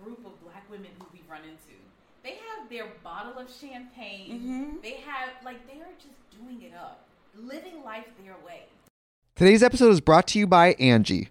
group of black women who we run into, they have their bottle of champagne. Mm-hmm. They have like they are just doing it up, living life their way. Today's episode is brought to you by Angie.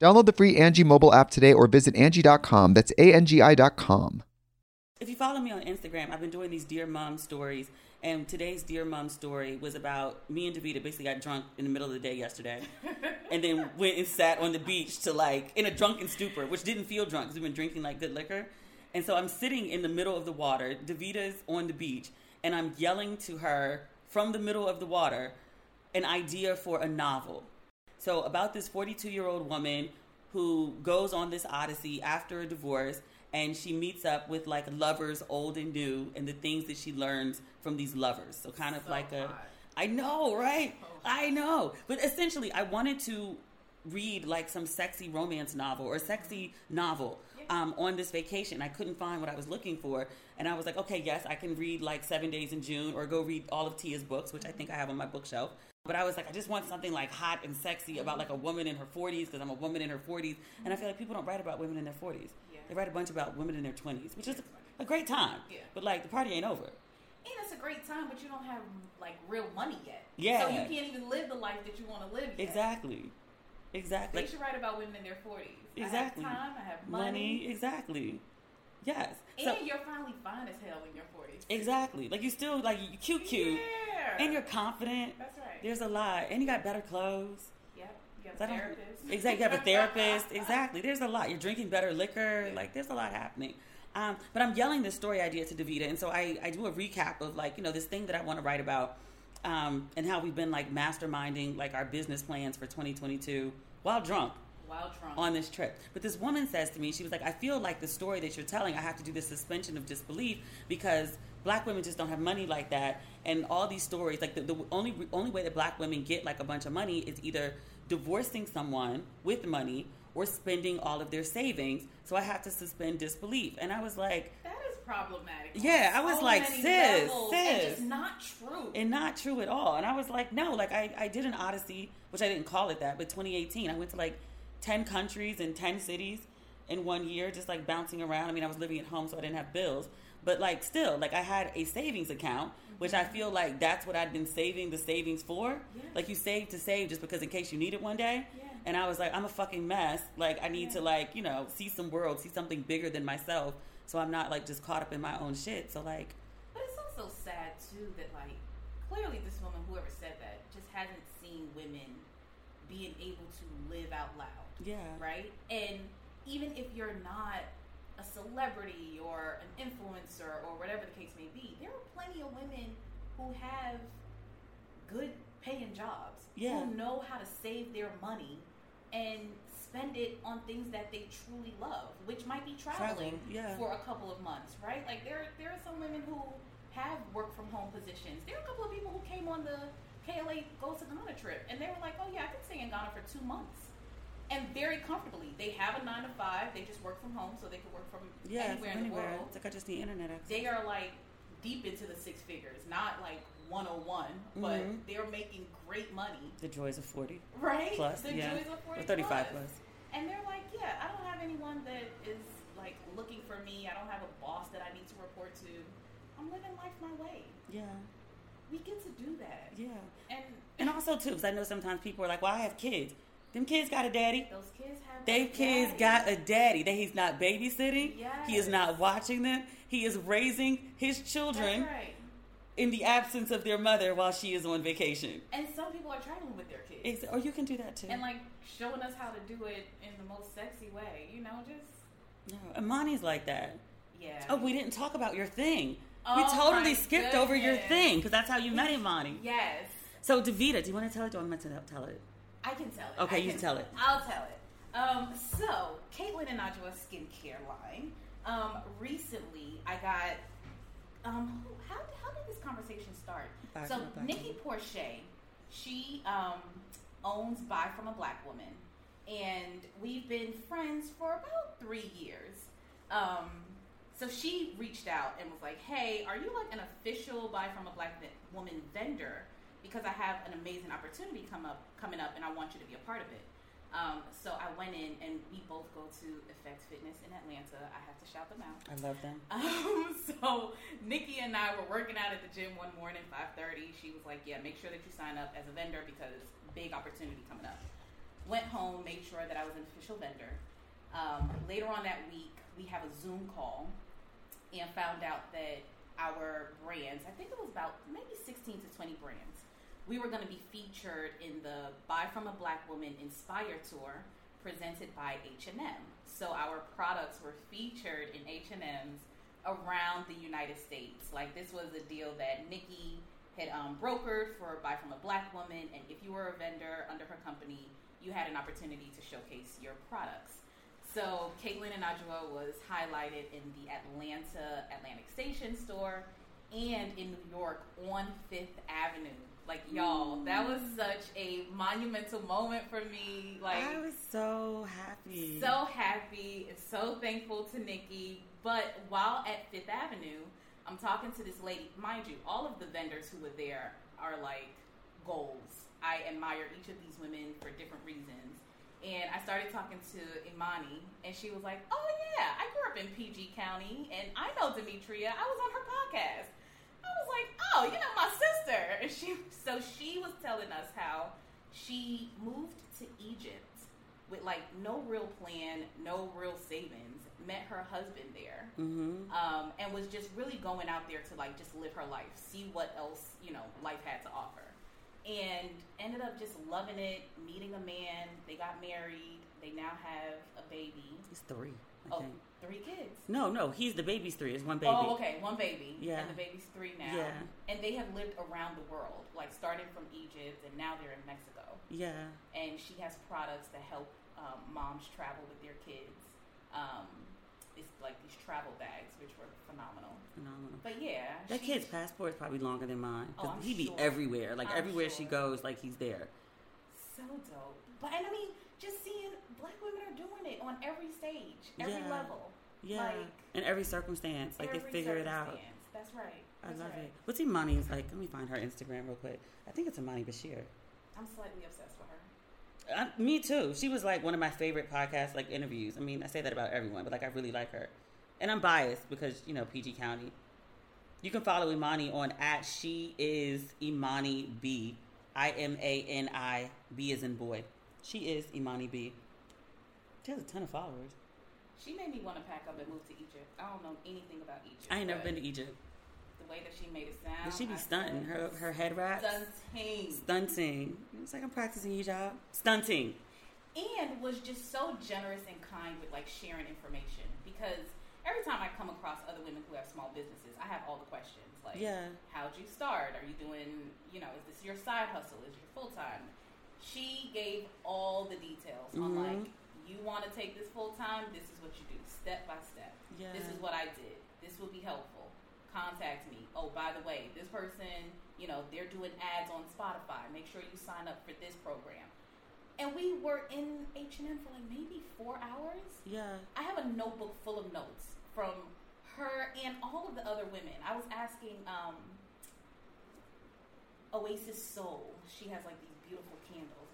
Download the free Angie mobile app today or visit Angie.com. That's A-N-G-I dot com. If you follow me on Instagram, I've been doing these Dear Mom stories. And today's Dear Mom story was about me and Davita basically got drunk in the middle of the day yesterday. and then went and sat on the beach to like, in a drunken stupor, which didn't feel drunk because we've been drinking like good liquor. And so I'm sitting in the middle of the water. Davita's on the beach. And I'm yelling to her from the middle of the water an idea for a novel. So, about this 42 year old woman who goes on this odyssey after a divorce and she meets up with like lovers old and new and the things that she learns from these lovers. So, kind of So like a. hot. I know, right? I know. But essentially, I wanted to read like some sexy romance novel or sexy novel um, on this vacation. I couldn't find what I was looking for. And I was like, okay, yes, I can read like Seven Days in June or go read all of Tia's books, which I think I have on my bookshelf. But I was like, I just want something like hot and sexy about like a woman in her 40s because I'm a woman in her 40s. And I feel like people don't write about women in their 40s. Yeah. They write a bunch about women in their 20s, which is a great time. Yeah. But like the party ain't over. And it's a great time, but you don't have like real money yet. Yeah. So you can't even live the life that you want to live yet. Exactly. Exactly. They should write about women in their forties. Exactly. I have time. I have money. money. Exactly. Yes. And So you're finally fine as hell in your forties. exactly. Like you still like you cute cute Yeah. and you're confident. That's right. There's a lot. And you got better clothes. Yep. You got a therapist. Exactly. You have a therapist. exactly. There's a lot. You're drinking better liquor. Like there's a lot happening. Um, but I'm yelling this story idea to Davita, and so I, I do a recap of like you know this thing that I want to write about, um, and how we've been like masterminding like our business plans for 2022 while drunk On this trip. But this woman says to me, she was like, I feel like the story that you're telling, I have to do this suspension of disbelief because black women just don't have money like that. And all these stories, like the, the only only way that black women get like a bunch of money is either divorcing someone with money or spending all of their savings. So I have to suspend disbelief. And I was like, that is problematic. Yeah, I was so like, sis, sis. Not true. and not true at all. And I was like, no, like I, I did an Odyssey, which I didn't call it that, but 2018, I went to like 10 countries and 10 cities in one year, just like bouncing around. I mean, I was living at home, so I didn't have bills, but like still, like I had a savings account, which I feel like that's what I'd been saving the savings for. Like you save to save just because in case you need it one day. Yeah. And I was like, I'm a fucking mess. Like I need to like, you know, see some world, see something bigger than myself. So I'm not like just caught up in my own shit. So like, But it's also sad too that like clearly this woman, whoever said that, just hasn't seen women being able to live out loud. Yeah. Right? And even if you're not a celebrity or an influencer or whatever the case may be, there are plenty of women who have good paying jobs Yeah. who know how to save their money and spend it on things that they truly love, which might be traveling Travel, yeah. for a couple of months, right? Like there there are some women who have work from home positions. There are a couple of people who came on the KLA Go to Ghana trip and they were like, Oh yeah, I could stay in Ghana for two months. And very comfortably. They have a nine to five, they just work from home so they can work from Yeah, anywhere from in the world. It's like I just need internet access. They are like deep into the six figures, not like 101, but Mhm. they're making great money, the joys of 40 right? plus, the yeah. joys of 40 or 35 plus. plus. And they're like, yeah, I don't have anyone that is like looking for me. I don't have a boss that I need to report to. I'm living life my way. Yeah, We get to do that. yeah. And And also, too, because I know sometimes people are like, well, I have kids. Them kids got a daddy. those kids have They kids daddy. got a daddy that he's not babysitting. He is not watching them. He is raising his children right. in the absence of their mother while she is on vacation. And some people are traveling with their kids. Or oh, you can do that too. and like showing us how to do it in the most sexy way, you know, just no, Imani's like that. yeah. Oh, we didn't talk about your thing. we Oh, totally my skipped over your thing because that's how you met Imani. Yes. So, Davita, do you want to tell it? Do I want to tell it? I can tell it. Okay, I you can tell it. I'll tell it. Um, so, Caitlin and Ajua skincare line. Um, recently, I got. Um, who- how, how did this conversation start? Buy so, from a Black Nikki Porcher, she um, owns Buy from a Black Woman, and we've been friends for about three years. Um, so she reached out and was like, "Hey, are you like an official Buy from a Black Woman vendor? Because I have an amazing opportunity come up coming up, and I want you to be a part of it." Um, so I went in, and we both go to Effect Fitness in Atlanta. I have to shout them out. I love them. Um, so Nikki and I were working out at the gym one morning, five thirty. She was like, "Yeah, make sure that you sign up as a vendor because big opportunity coming up." Went home, made sure that I was an official vendor. Um, later on that week, we have a Zoom call and found out that our brands, I think it was about maybe 16 to 20 brands, we were going to be featured in the Buy from a Black Woman Inspire Tour presented by H&M. So our products were featured in H&M's around the United States. Like this was a deal that Nikki had um, brokered for Buy from a Black Woman, and if you were a vendor under her company, you had an opportunity to showcase your products. So Caitlin and Ajua was highlighted in the Atlanta Atlantic Station store and in New York on Fifth Avenue. Like y'all, that was mm. such a monumental moment for me. Like I was so happy, so happy, and so thankful to Nikki. But while at Fifth Avenue, I'm talking to this lady. Mind you, all of the vendors who were there are like goals. I admire each of these women for different reasons. And I started talking to Imani, and she was like, "Oh yeah, I grew up in PG County, and I know Demetria. I was on her podcast." I was like, "Oh, you know my sister." And she, so she was telling us how she moved to Egypt with like no real plan, no real savings. Met her husband there, Mm-hmm. um, and was just really going out there to like just live her life, see what else you know life had to offer, and ended up just loving it. Meeting a man, they got married. They now have a baby. He's three. I Oh, think. Three kids. No, no, he's the baby's three. It's one baby. Oh, okay, one baby. Yeah. and the baby's three now. Yeah. and they have lived around the world, like starting from Egypt, and now they're in Mexico. Yeah. and she has products that help um, moms travel with their kids. Um, it's like these travel bags, which were phenomenal. Phenomenal. But yeah, That she- kid's passport is probably longer than mine. Oh, I'm he be sure. everywhere. Like I'm everywhere she goes, like he's there. so dope. But and I mean, just seeing black women are doing it on every stage, every Yeah. level. Yeah. Like, In every circumstance. Like they figure it out. That's right. I love right. it. What's Imani's like? Let me find her Instagram real quick. I think it's Imani Bashir. I'm slightly obsessed with her. Uh, me too. She was like one of my favorite podcast like interviews. I mean, I say that about everyone, but like I really like her, and I'm biased because you know PG County. You can follow Imani on at she is Imani B, I M A N I B is in boy. She is Imani B. She has a ton of followers. She made me want to pack up and move to Egypt. I don't know anything about Egypt. I ain't never been to Egypt, The way that she made it sound. but she be stunting. Her her head wraps, Stunting. stunting. It's like I'm practicing your job. Stunting. and was just so generous and kind with like sharing information because every time I come across other women who have small businesses, I have all the questions like, Yeah. how'd you start? Are you doing, you know, is this your side hustle? Is it your full time? She gave all the details on Mhm. like, you want to take this full time? This is what you do, step by step. Yeah. This is what I did. This will be helpful. Contact me. Oh, by the way, this person, you know, they're doing ads on Spotify. Make sure you sign up for this program. And we were in H and M for like maybe four hours. Yeah. I have a notebook full of notes from her and all of the other women. I was asking um, Oasis Soul. She has like these beautiful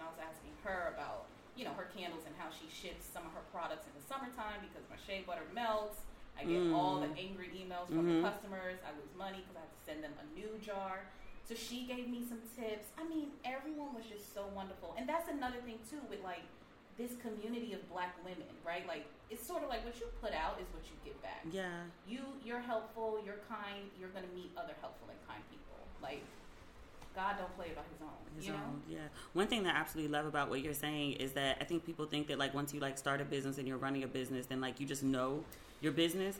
I was asking her about you know her candles and how she ships some of her products in the summertime because my shea butter melts. I get all the angry emails from Mhm. the customers. I lose money because I have to send them a new jar. So she gave me some tips. I mean, everyone was just so wonderful, and that's another thing too with like this community of black women, right? Like it's sort of like what you put out is what you get back. Yeah. You you're helpful, you're kind, you're gonna meet other helpful and kind people. Like God don't play about his own. His you know? own, yeah. One thing that I absolutely love about what you're saying is that I think people think that like once you like start a business and you're running a business, then like you just know your business,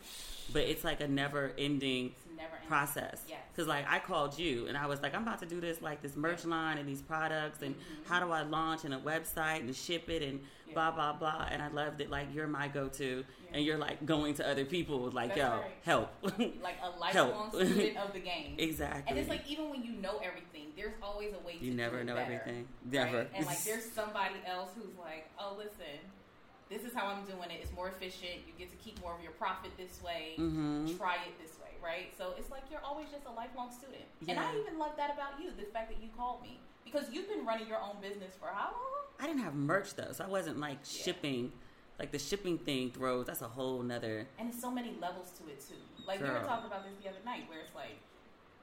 but it's like a never ending It's never ending. process. Yes. Because like I called you and I was like, I'm about to do this like this merch line and these products and how do I launch and a website and ship it and Mm-hmm. Yeah. blah blah blah. And I love that like you're my go to Yeah. and you're like going to other people like That's yo right. help. Like a lifelong Help. student of the game. exactly. And it's like even when you know everything, there's always a way to You never know better, everything. right? Never. And like there's somebody else who's like, oh listen, this is how I'm doing it. It's more efficient. You get to keep more of your profit this way. Mhm. Try it this way, right? So it's like you're always just a lifelong student. And I even love that about you, the fact that you called me because you've been running your own business for how long? I didn't have merch though, so I wasn't like shipping. Like the shipping thing throws. That's a whole nother. And there's so many levels to it too. Like we were talking about this the other night, where it's like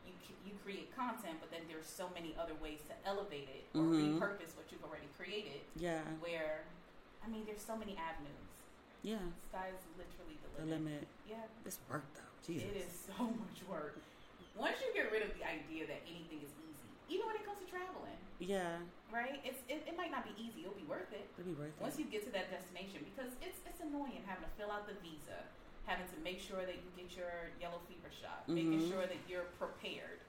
you you create content, but then there's so many other ways to elevate it or Mhm. repurpose what you've already created. Yeah. Where, I mean, there's so many avenues. Yeah. Sky's literally the The limit. limit. Yeah. It's work though. Jesus. It is so much work. Once you get rid of the idea that anything is even when it comes to traveling, Yeah. right? It's it, it might not be easy. It'll be worth it. It'll be worth it. Once you get to that destination, because it's it's annoying having to fill out the visa, having to make sure that you get your yellow fever shot, making Mhm. sure that you're prepared.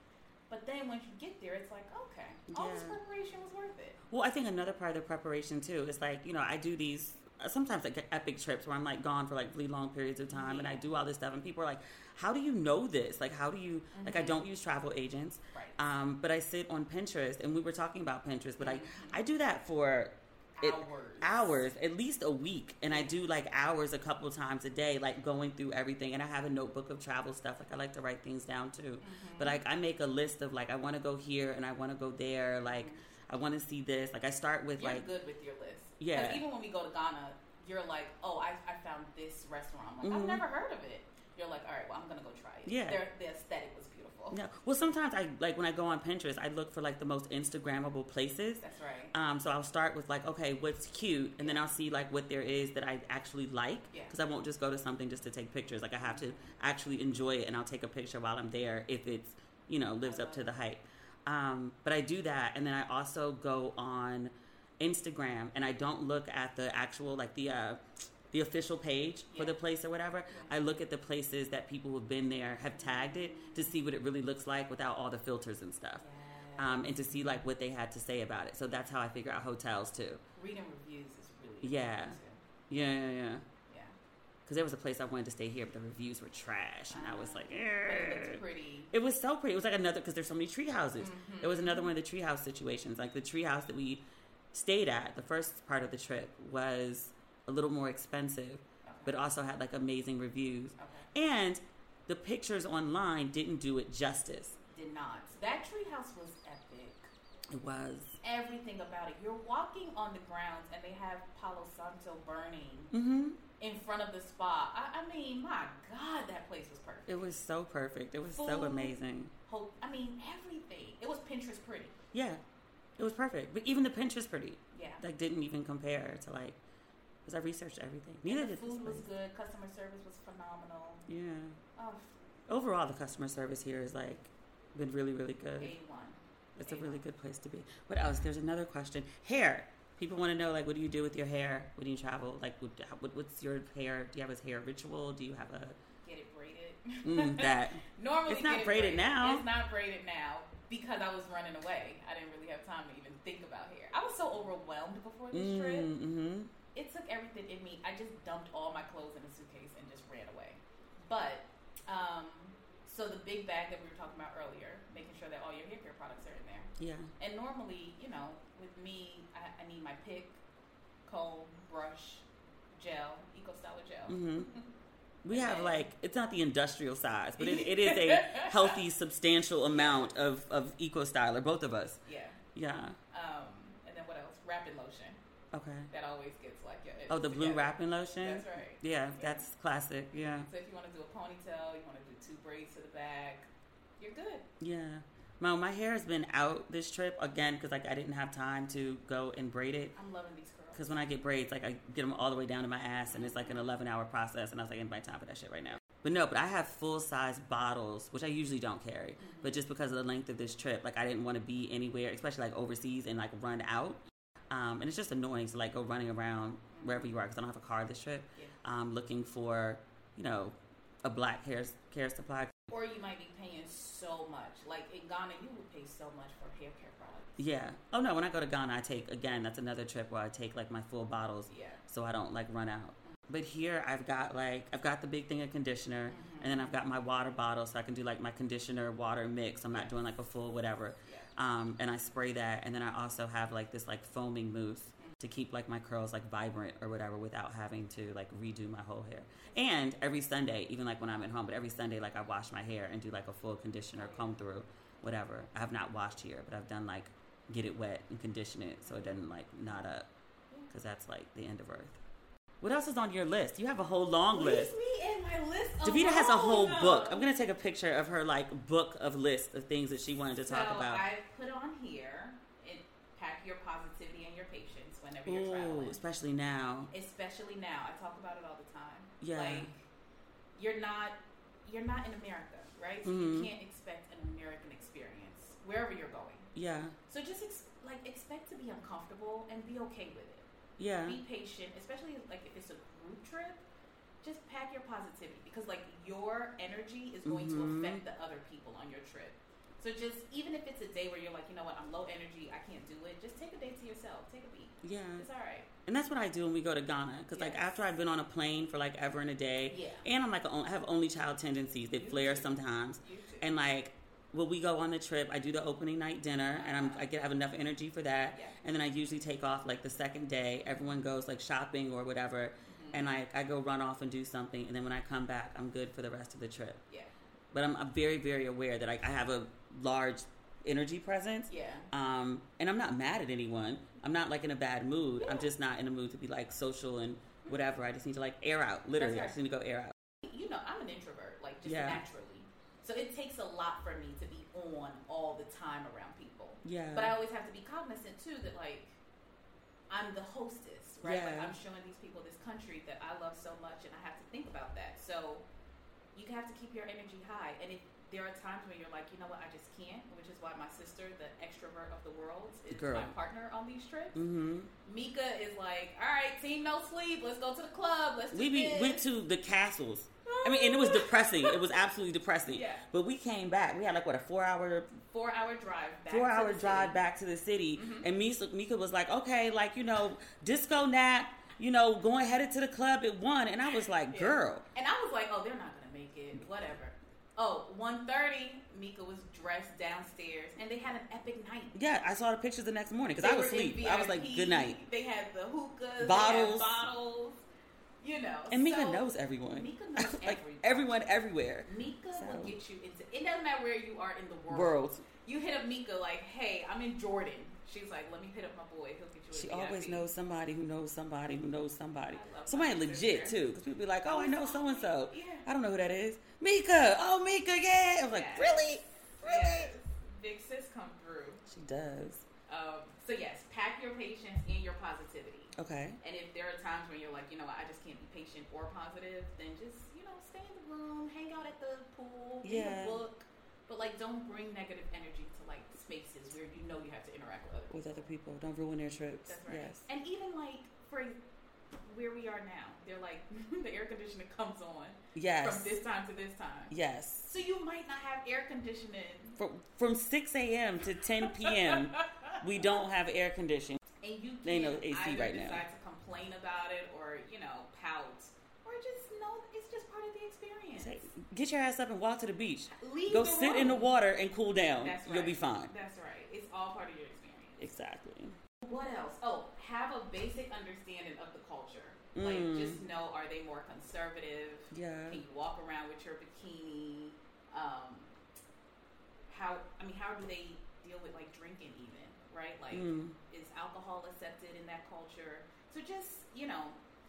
But then once you get there, it's like okay, all this preparation was worth it. Well, I think another part of the preparation too is like you know I do these sometimes like epic trips where I'm like gone for like really long periods of time and I do all this stuff and people are like, how do you know this? Like how do you like I don't mm-hmm. use travel agents, Right. um, but I sit on Pinterest and we were talking about Pinterest, but I mm-hmm. I do that for. It, Hours. hours, at least a week, and I do like hours a couple times a day, like going through everything. And I have a notebook of travel stuff. Like I like to write things down too. Mm-hmm. But like I make a list of like I want to go here and I want to go there. Like I want to see this. Like I start with You're like good with your list. Yeah. even when we go to Ghana, you're like, oh, I, I found this restaurant. I'm like, I've Mhm. never heard of it. You're like, all right, well, I'm gonna go try it. Yeah. Their, the aesthetic was beautiful. Yeah. Well, sometimes I like when I go on Pinterest, I look for like the most Instagrammable places. That's right. Um, so I'll start with like, okay, what's cute, and then I'll see like what there is that I actually like. Yeah. Because I won't just go to something just to take pictures. Like I have to actually enjoy it, and I'll take a picture while I'm there if it's you know lives up to the hype. Um, but I do that, and then I also go on Instagram, and I don't look at the actual like the. Uh, the official page for the place or whatever, I look at the places that people who've been there have tagged it to see what it really looks like without all the filters and stuff, um, and to see like what they had to say about it. So that's how I figure out hotels too. Reading reviews is really Yeah, yeah, yeah, yeah. Yeah. Because there was a place I wanted to stay here, but the reviews were trash, and I was like, But it pretty. It was so pretty. It was like another because there's so many tree houses. Mhm. It was another one of the tree house situations. Like the tree house that we stayed at, the first part of the trip was a little more expensive, but also had like amazing reviews. And the pictures online didn't do it justice. Did not. That treehouse was epic. It was. Everything about it. You're walking on the grounds and they have Palo Santo burning Mm-hmm. in front of the spa. I, I mean, my God, that place was perfect. It was so perfect. It was so amazing. Ho- I mean, everything. It was Pinterest pretty. Yeah, it was perfect. But even the pinch was pretty. Yeah. Like didn't even compare to like because I researched everything. Neither did food was good. Customer service was phenomenal. Yeah. Oh, Overall, the customer service here is like been really, really good. A1. It's a really good place to be. What else? There's another question. Hair. People want to know like, what do you do with your hair when you travel? Like, what, what, what's your hair? Do you have a hair ritual? Do you have a Get it braided. mm, that? Normally, it's not get it braided now. It's not braided now because I was running away. I didn't really have time to even think about hair. I was so overwhelmed before this trip. Mm-hmm. It took everything in me. I just dumped all my clothes in a suitcase and just ran away. But um, so the big bag that we were talking about earlier, making sure that all your hair care products are in there. Yeah. And normally, you know, with me, I, I need my pick, comb, brush, gel, Eco Styler gel. hmm We have like it's not the industrial size, but it, it is a healthy, substantial amount of of Eco Styler. Both of us. Yeah. Yeah. Um, and then what else? Wrapping lotion. Okay. That always gets like your. Oh, the blue together. wrapping lotion. That's right. Yeah, that's classic. Yeah. So if you want to do a ponytail, you want to do two braids to the back, you're good. Yeah. Well, my hair has been out this trip again because like I didn't have time to go and braid it. I'm loving these curls. Because when I get braids, like I get them all the way down to my ass, and it's like an 11 hour process. And I was like, I ain't my time for that shit right now. But no, but I have full size bottles, which I usually don't carry. But just because of the length of this trip, like I didn't want to be anywhere, especially like overseas, and like run out. Um, and it's just annoying to like go running around wherever you are because I don't have a car this trip. Um, looking for, you know, a black hair care supply. Or you might be paying so much. Like in Ghana, you would pay so much for hair care. Yeah. Oh no, when I go to Ghana, I take again. That's another trip where I take like my full bottles, Yeah. so I don't like run out. But here I've got like I've got the big thing of conditioner, and then I've got my water bottle, so I can do like my conditioner water mix. I'm not doing like a full whatever. Um, and I spray that, and then I also have like this like foaming mousse to keep like my curls like vibrant or whatever without having to like redo my whole hair. And every Sunday, even like when I'm at home, but every Sunday like I wash my hair and do like a full conditioner comb through, whatever. I have not washed here, but I've done like get it wet and condition it so it doesn't like knot up because that's like the end of earth. What else is on your list? You have a whole long Leave list. me in my list. Davita has a whole book. I'm gonna take a picture of her like book of list of things that she wanted to talk so about. I put on here and pack your positivity and your patience whenever you're Ooh, traveling. especially now. Especially now, I talk about it all the time. Yeah. Like you're not you're not in America, right? So Mhm. you can't expect an American experience wherever you're going. Yeah, So just ex- like expect to be uncomfortable and be okay with it. yeah, Be patient, especially like if it's a group trip. Just pack your positivity because like your energy is going Mhm. to affect the other people on your trip. So just even if it's a day where you're like, you know what, I'm low energy, I can't do it. Just take a day to yourself. Take a beat. yeah. It's all right. And that's what I do when we go to Ghana. Because like after I've been on a plane for like ever and a day, Yeah. and I'm like a, I have only child tendencies. They flare sometimes, You and like when we go on the trip, I do the opening night dinner, and I'm I get have enough energy for that, Yeah. and then I usually take off like the second day. Everyone goes like shopping or whatever, Mm-hmm. and I I go run off and do something, and then when I come back, I'm good for the rest of the trip. Yeah. But I'm, I'm very very aware that I, I have a large energy presence. Yeah. Um, and I'm not mad at anyone. I'm not like in a bad mood. I'm just not in a mood to be like social and whatever. I just need to like air out. Literally, I just need to go air out. You know, I'm an introvert, like just Yeah. naturally. So it takes a lot for me to be on all the time around people. Yeah. But I always have to be cognizant too that like I'm the hostess, right? Like I'm showing these people this country that I love so much, and I have to think about that. So you have to keep your energy high, and if there are times when you're like, you know what, I just can't, which is why my sister, the extrovert of the world, is Girl. my partner on these trips. hmm Mika is like, all right, team, no sleep. Let's go to the club. Let's do We be, this. went to the castles. I mean, and it was depressing. It was absolutely depressing. Yeah. But we came back. We had like what a four hour four hour drive back. four to hour the drive city. Mm-hmm. back to the city, and Mika, Mika was like, "Okay, like you know, disco nap, you know, going headed to the club at one," and I was like, Yeah. "Girl, And I was like, oh, they're not gonna make it. Whatever. Oh, 1.30, Mika was dressed downstairs, and they had an epic night. yeah." I saw the pictures the next morning because I was asleep. I was like, "Good night." They had the hookahs, Bottles. bottles. You know, And Mika so knows everyone. Mika knows like everybody. everyone everywhere. Mika So- will get you into. It doesn't matter where you are in the world. World. You hit up Mika like, hey, I'm in Jordan. She's like, let me hit up my boy. He'll get you. a She always knows somebody who knows somebody who knows somebody. Somebody legit sister. too, because people be like, "Oh, I know so and so." Yeah. I don't know who that is. Mika. Oh, Mika. Yeah. I was like, Yes. really, really. Yes. Big sis come through. She does. Um, so yes, pack your patience and your positivity. Okay. And if there are times when you're like, you know what, I just can't be patient or positive, then just you know stay in the room, hang out at the pool, read Yeah. a book, but like don't bring negative energy to like spaces where you know you have to interact with other people. With other people, don't ruin their trips. That's right. Yes. And even like for where we are now, they're like the air conditioner comes on Yes. from this time to this time. Yes. So you might not have air conditioning, From from 6 a.m. to 10 p.m. we don't have air conditioning. And you They know AC right now. decide to complain about it or you know pout or just know it's just part of the experience. Get your ass up and walk to the beach. Leave Go the sit in the water and cool down. That's right. You'll be fine. That's right. It's all part of your experience. Exactly. What else? Oh, have a basic understanding of the culture. Mm. Like, just know are they more conservative? Yeah. Can you walk around with your bikini? Um, how? I mean, how do they deal with like drinking? Even right? Like, Mm. is alcohol accepted in that culture? So just you know,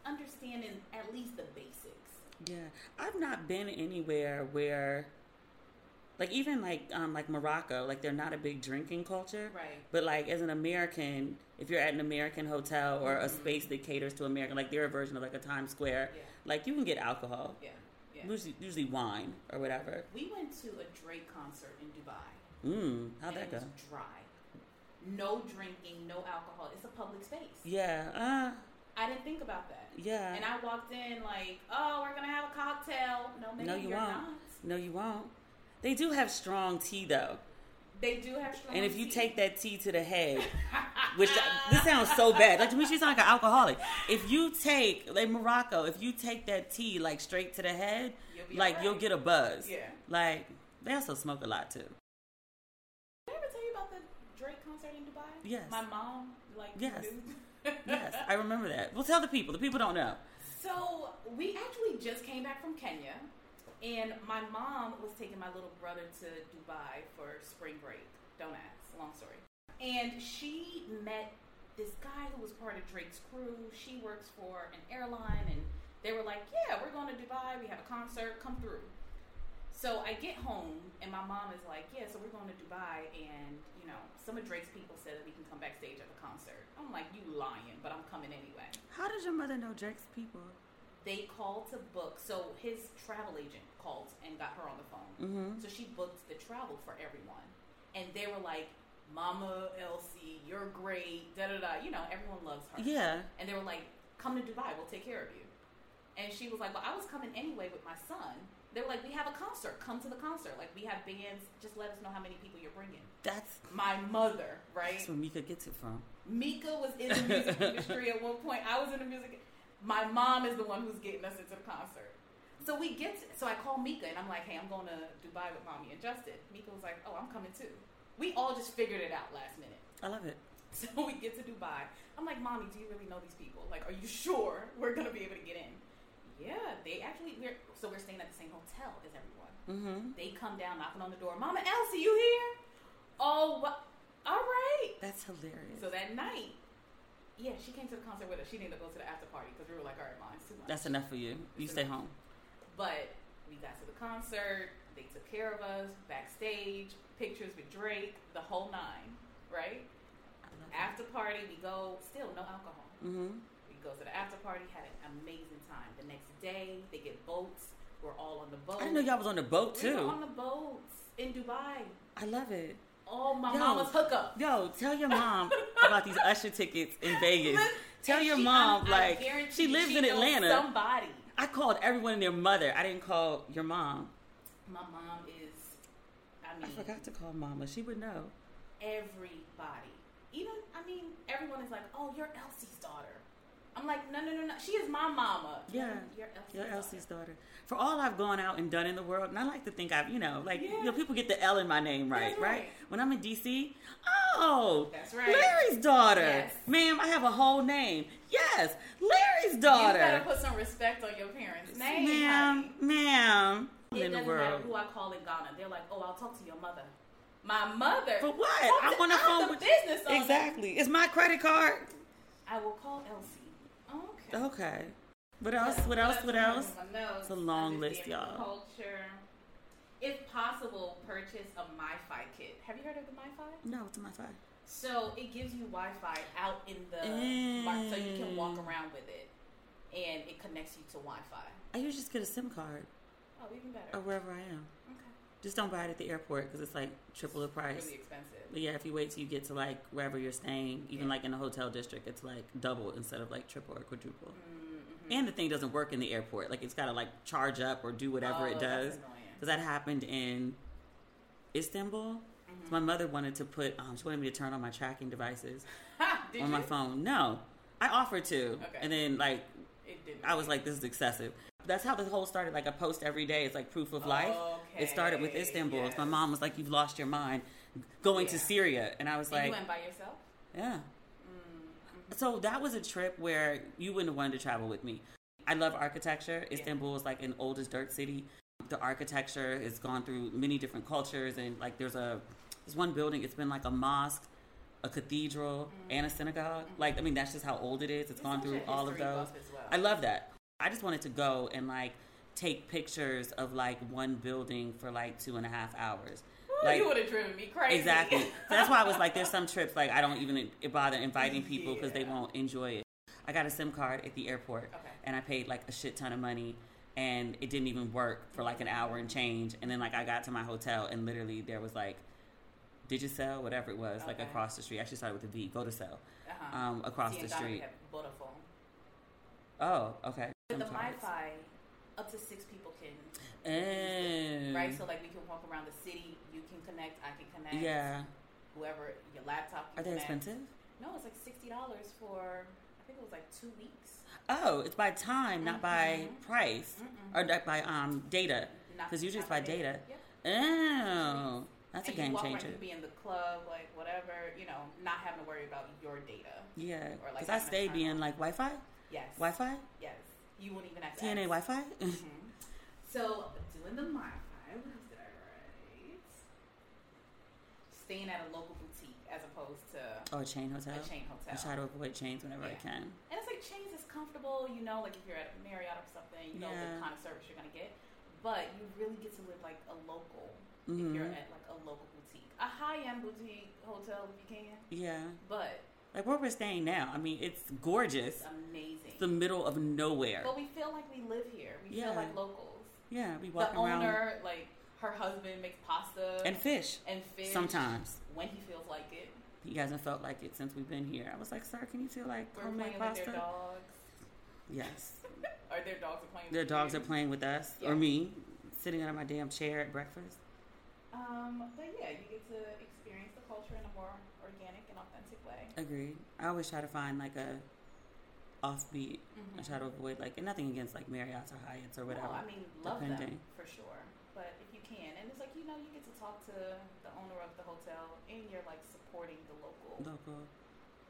understanding at least the basics. Yeah, I've not been anywhere where, like even like um like Morocco, like they're not a big drinking culture. Right. But like as an American, if you're at an American hotel or a space that caters to American, like they're a version of like a Times Square, Yeah. like you can get alcohol. Yeah. Yeah. Usually, usually wine or whatever. We went to a Drake concert in Dubai. Mm, how'd that it go? was dry. No drinking, no alcohol. It's a public space. Yeah. Uh, I didn't think about that. yeah. And I walked in like, oh, we're gonna have a cocktail. No, maybe no, you you're won't. not. No, you won't. They do have strong tea though. They do have strong. Tea. And if you tea. take that tea to the head, which this sounds so bad, like to me, she's like an alcoholic. If you take like Morocco, if you take that tea like straight to the head, You'll like alright. you'll get a buzz. Yeah. Like they also smoke a lot too. Did I ever tell you about the Drake concert in Dubai? Yes. My mom like Yes. Yes, I remember that. Well, tell the people. The people don't know. So we actually just came back from Kenya, and my mom was taking my little brother to Dubai for spring break. Don't ask. Long story. And she met this guy who was part of Drake's crew. She works for an airline, and they were like, "Yeah, we're going to Dubai. We have a concert. Come through." So I get home, and my mom is like, "Yeah, so we're going to Dubai, and you know, some of Drake's people said that we can come backstage at the concert." I'm like, "You lying?" But I'm coming anyway. How does your mother know Drake's people? They called to book. So his travel agent called and got her on the phone. Mhm. So she booked the travel for everyone, and they were like, "Mama Elsie, you're great." Da da da. You know, everyone loves her. Yeah. And they were like, "Come to Dubai. We'll take care of you." And she was like, "Well, I was coming anyway with my son." They were like, "We have a concert. Come to the concert. Like, we have bands. Just let us know how many people you're bringing." That's My mother, right? that's where Mika gets it from. Mika was in the music industry at one point. I was in the music. My mom is the one who's getting us into the concert. So we get. To, so I call Mika and I'm like, "Hey, I'm going to Dubai with mommy and Justin." Mika was like, "Oh, I'm coming too." We all just figured it out last minute. I love it. So we get to Dubai. I'm like, "Mommy, do you really know these people? Like, are you sure we're gonna be able to get in?" Yeah, they actually. We're so we're staying at the same hotel as everyone. Mm-hmm. They come down knocking on the door. Mama Elsie, you here? Oh, what? All right. That's hilarious. So that night, yeah, she came to the concert with us. She didn't go to the after party because we were like, all right, mom, it's too much. That's enough for you. You stay home. But we got to the concert. They took care of us backstage. Pictures with Drake, the whole nine, right? After party, we go. Still no alcohol. Mm-hmm. We go to the after party. Had an amazing time. The next day, they get boats. We're all on the boat. I didn't know y'all was on the boat We were too. on the boats in Dubai. I love it. Oh, my Yo. mama's hookup. Yo, tell your mom about these Usher tickets in Vegas. Tell your she- mom, I- I like, guarantee she lives in Atlanta. Somebody. I called everyone and their mother. I didn't call your mom. My mom is. I I forgot to call mama. She would know. everybody. Even I mean, everyone is like, "Oh, you're Elsie's daughter." I'm like, "No, no, no, no. She is my mama." Yeah, you're Elsie's. You're daughter. Elsie's daughter. For all I've gone out and done in the world, and I like to think I've, you know, like, Yeah. you know, people get the L in my name right, right? right. When I'm in DC, oh, That's right. Larry's daughter. Yes. Ma'am, I have a whole name. Yes, Larry's daughter. You better put some respect on your parents' name, ma'am, honey. ma'am. It in doesn't matter who I call in Ghana. They're like, "Oh, I'll talk to your mother." My mother. For what? I'm on the phone with business owner. Exactly. It's my credit card. I will call Elsie. Okay. What else? What else? What else? It's a long list, y'all. Culture. If possible, purchase a MiFi kit. Have you heard of the MiFi? No, it's my phone. So it gives you Wi-Fi out in the market, so you can walk Mm. around with it, and it connects you to Wi-Fi. I usually just get a SIM card Oh, even better. or wherever I am. Just don't buy it at the airport because it's like triple the price. Really expensive. But yeah, if you wait till you get to like wherever you're staying, even like in the hotel district, it's like double instead of like triple or quadruple. Mm-hmm. And the thing doesn't work in the airport. Like it's got to like charge up or do whatever Oh, it does. Because that happened in Istanbul. Mm-hmm. So my mother wanted to put, um, she wanted me to turn on my tracking devices on my phone. No, I offered to, Okay. and then like It didn't. I was like, this is excessive. That's how the whole started. Like a post every day. It's like proof of life. It started with Istanbul. yes. My mom was like, "You've lost your mind, going to Syria," and I was And like, you went by yourself? "Yeah." Mm, mm-hmm. Mm-hmm. So that was a trip where you wouldn't have wanted to travel with me. I love architecture. Istanbul is like an old as dirt city. The architecture has gone through many different cultures, and like there's a there's one building. It's been like a mosque, a cathedral, mm-hmm. and a synagogue. Like I mean, that's just how old it is. It's gone through all of those. well. I love that. I just wanted to go and like take pictures of like one building for like two and a half hours. Ooh, Like you would have driven me crazy. exactly. So that's why I was like, there's some trips like I don't even bother inviting people because they won't enjoy it. I got a SIM card at the airport, Okay. and I paid like a shit ton of money, and it didn't even work for like an hour and change. And then like I got to my hotel, and literally there was like Digicel, whatever it was, like across the street. Actually started with a V. Go to Cell. Uh-huh. Um, across See, the in Ghana we street. Oh, okay. With the SIM cards. Up to six people can. Right, so like we can walk around the city. You can connect. I can connect. Yeah. Whoever your laptop. Are Can they connect. expensive? No, it's like sixty dollars for. I think it was like two weeks. Oh, it's by time, not by price, or not by um data. Because usually it's by data. data. Oh, that's and a game changer. You be in the club, like whatever, you know, not having to worry about your data. Yeah, Or, like, because I stay being like Wi-Fi, Yes. Wi-Fi, Yes. You wouldn't even have to. TNA ask. Wi-Fi. So doing the MiFi, what else did I write? Staying at a local boutique as opposed to Oh, a chain hotel. a chain hotel. I try to avoid chains whenever I can. And it's like chains is comfortable, you know, like if you're at a Marriott or something, you know Yeah. the kind of service you're gonna get. But you really get to live like a local if Mhm. you're at like a local boutique, a high end boutique hotel if you can. Yeah. But Like where we're staying now. I mean, it's gorgeous. it's amazing. It's the middle of nowhere. But we feel like we live here. We Yeah. feel like locals. Yeah, we The walk around The owner, like her husband, makes pasta and fish. and fish Sometimes. when he feels like it. He hasn't felt like it since we've been here. I was like, sir, can you feel like We're homemade pasta? their dogs. Yes. Or their dogs are playing. Their dogs you. are playing with us Yeah. or me, sitting under my damn chair at breakfast. Um, but yeah, you get to experience the culture in a more organic and authentic way. Agreed. I always try to find like a offbeat. I Mhm. try to avoid like, and nothing against like Marriott's or Hyatt's or whatever. No, I mean, love depending. them for sure. But if you can, and it's like you know, you get to talk to the owner of the hotel, and you're like supporting the local. Local.